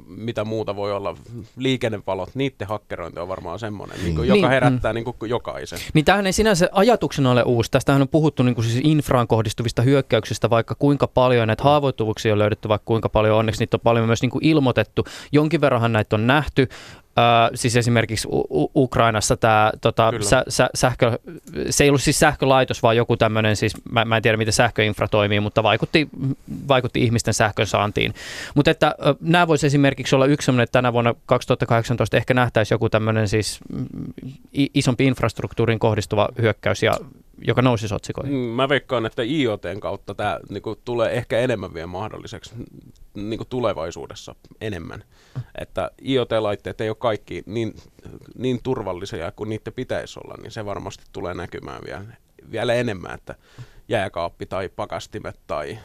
S5: mitä muuta voi olla, liikennevalot, niiden hakkerointi on varmaan semmoinen, niin kuin, joka niin, herättää mm. niin kuin, jokaisen.
S3: Niin tämähän ei sinänsä ajatuksena ole uusi. Tästähän on puhuttu niin kuin siis infraan kohdistuvista hyökkäyksistä vaikka kuinka paljon, näitä haavoittuvuuksia on löydetty vaikka kuinka paljon, onneksi niitä on paljon myös niin kuin ilmoitettu. Jonkin verran näitä on nähty. Ö, siis esimerkiksi U- Ukrainassa tämä tota, sä, sä, sähkö, se ei ollut siis sähkölaitos, vaan joku tämmöinen, siis mä, mä en tiedä miten sähköinfra toimii, mutta vaikutti, vaikutti ihmisten sähkön saantiin. Mutta että nämä voisi esimerkiksi olla yksi sellainen, että tänä vuonna 2018 ehkä nähtäisi joku tämmöinen siis isompi infrastruktuurin kohdistuva hyökkäys ja joka nousi otsikoihin. Mm,
S5: mä veikkaan, että IoTn kautta tämä niinku, tulee ehkä enemmän vielä mahdolliseksi niinku, tulevaisuudessa enemmän. Että IoT-laitteet ei ole kaikki niin, niin turvallisia kuin niitä pitäisi olla, niin se varmasti tulee näkymään vielä, vielä enemmän, että jääkaappi tai pakastimet tai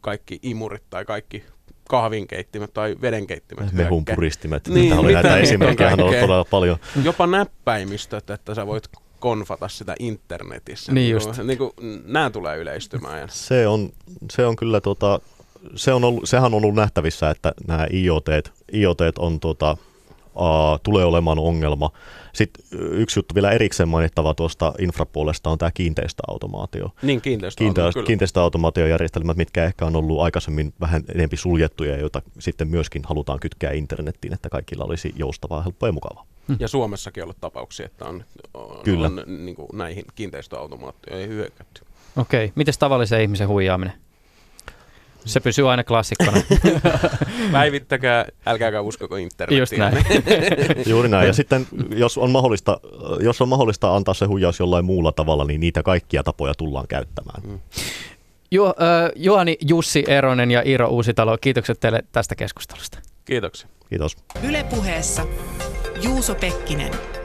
S5: kaikki imurit tai kaikki kahvinkeittimet tai vedenkeittimet.
S4: Mehun puristimet. Niin, oli näitä esimerkkejä on ollut todella paljon.
S5: Jopa näppäimistöt, että sä voit konfata sitä internetissä.
S3: Niin just.
S5: Niin kuin, nämä tulee yleistymään.
S4: Se on, se on kyllä, tota, se on ollut, sehän on ollut nähtävissä, että nämä IoT, IoT on tota, uh, tulee olemaan ongelma. Sitten yksi juttu vielä erikseen mainittava tuosta infrapuolesta on tämä kiinteistöautomaatio.
S5: Niin, kiinteistöautomaatio,
S4: Kiinte- Kiinteistöautomaatiojärjestelmät, mitkä ehkä on ollut aikaisemmin vähän enemmän suljettuja, joita sitten myöskin halutaan kytkeä internettiin, että kaikilla olisi joustavaa, helppoa ja mukavaa.
S5: Ja Suomessakin on ollut tapauksia, että on, on, Kyllä. on niin kuin näihin kiinteistöautomaatioihin hyökätty.
S3: Okei, okay. miten tavallisen ihmisen huijaaminen? Se pysyy aina klassikkona.
S5: Päivittäkää, älkääkä uskoko internetiä.
S3: Just näin.
S4: Juuri näin. Ja sitten jos on, mahdollista, jos on mahdollista antaa se huijaus jollain muulla tavalla, niin niitä kaikkia tapoja tullaan käyttämään. Mm.
S3: Ju, äh, Juhani, Jussi Eronen ja Iiro Uusitalo, kiitokset teille tästä keskustelusta.
S5: Kiitoksia.
S4: Kiitos.
S1: Ylepuheessa Juuso Pekkinen.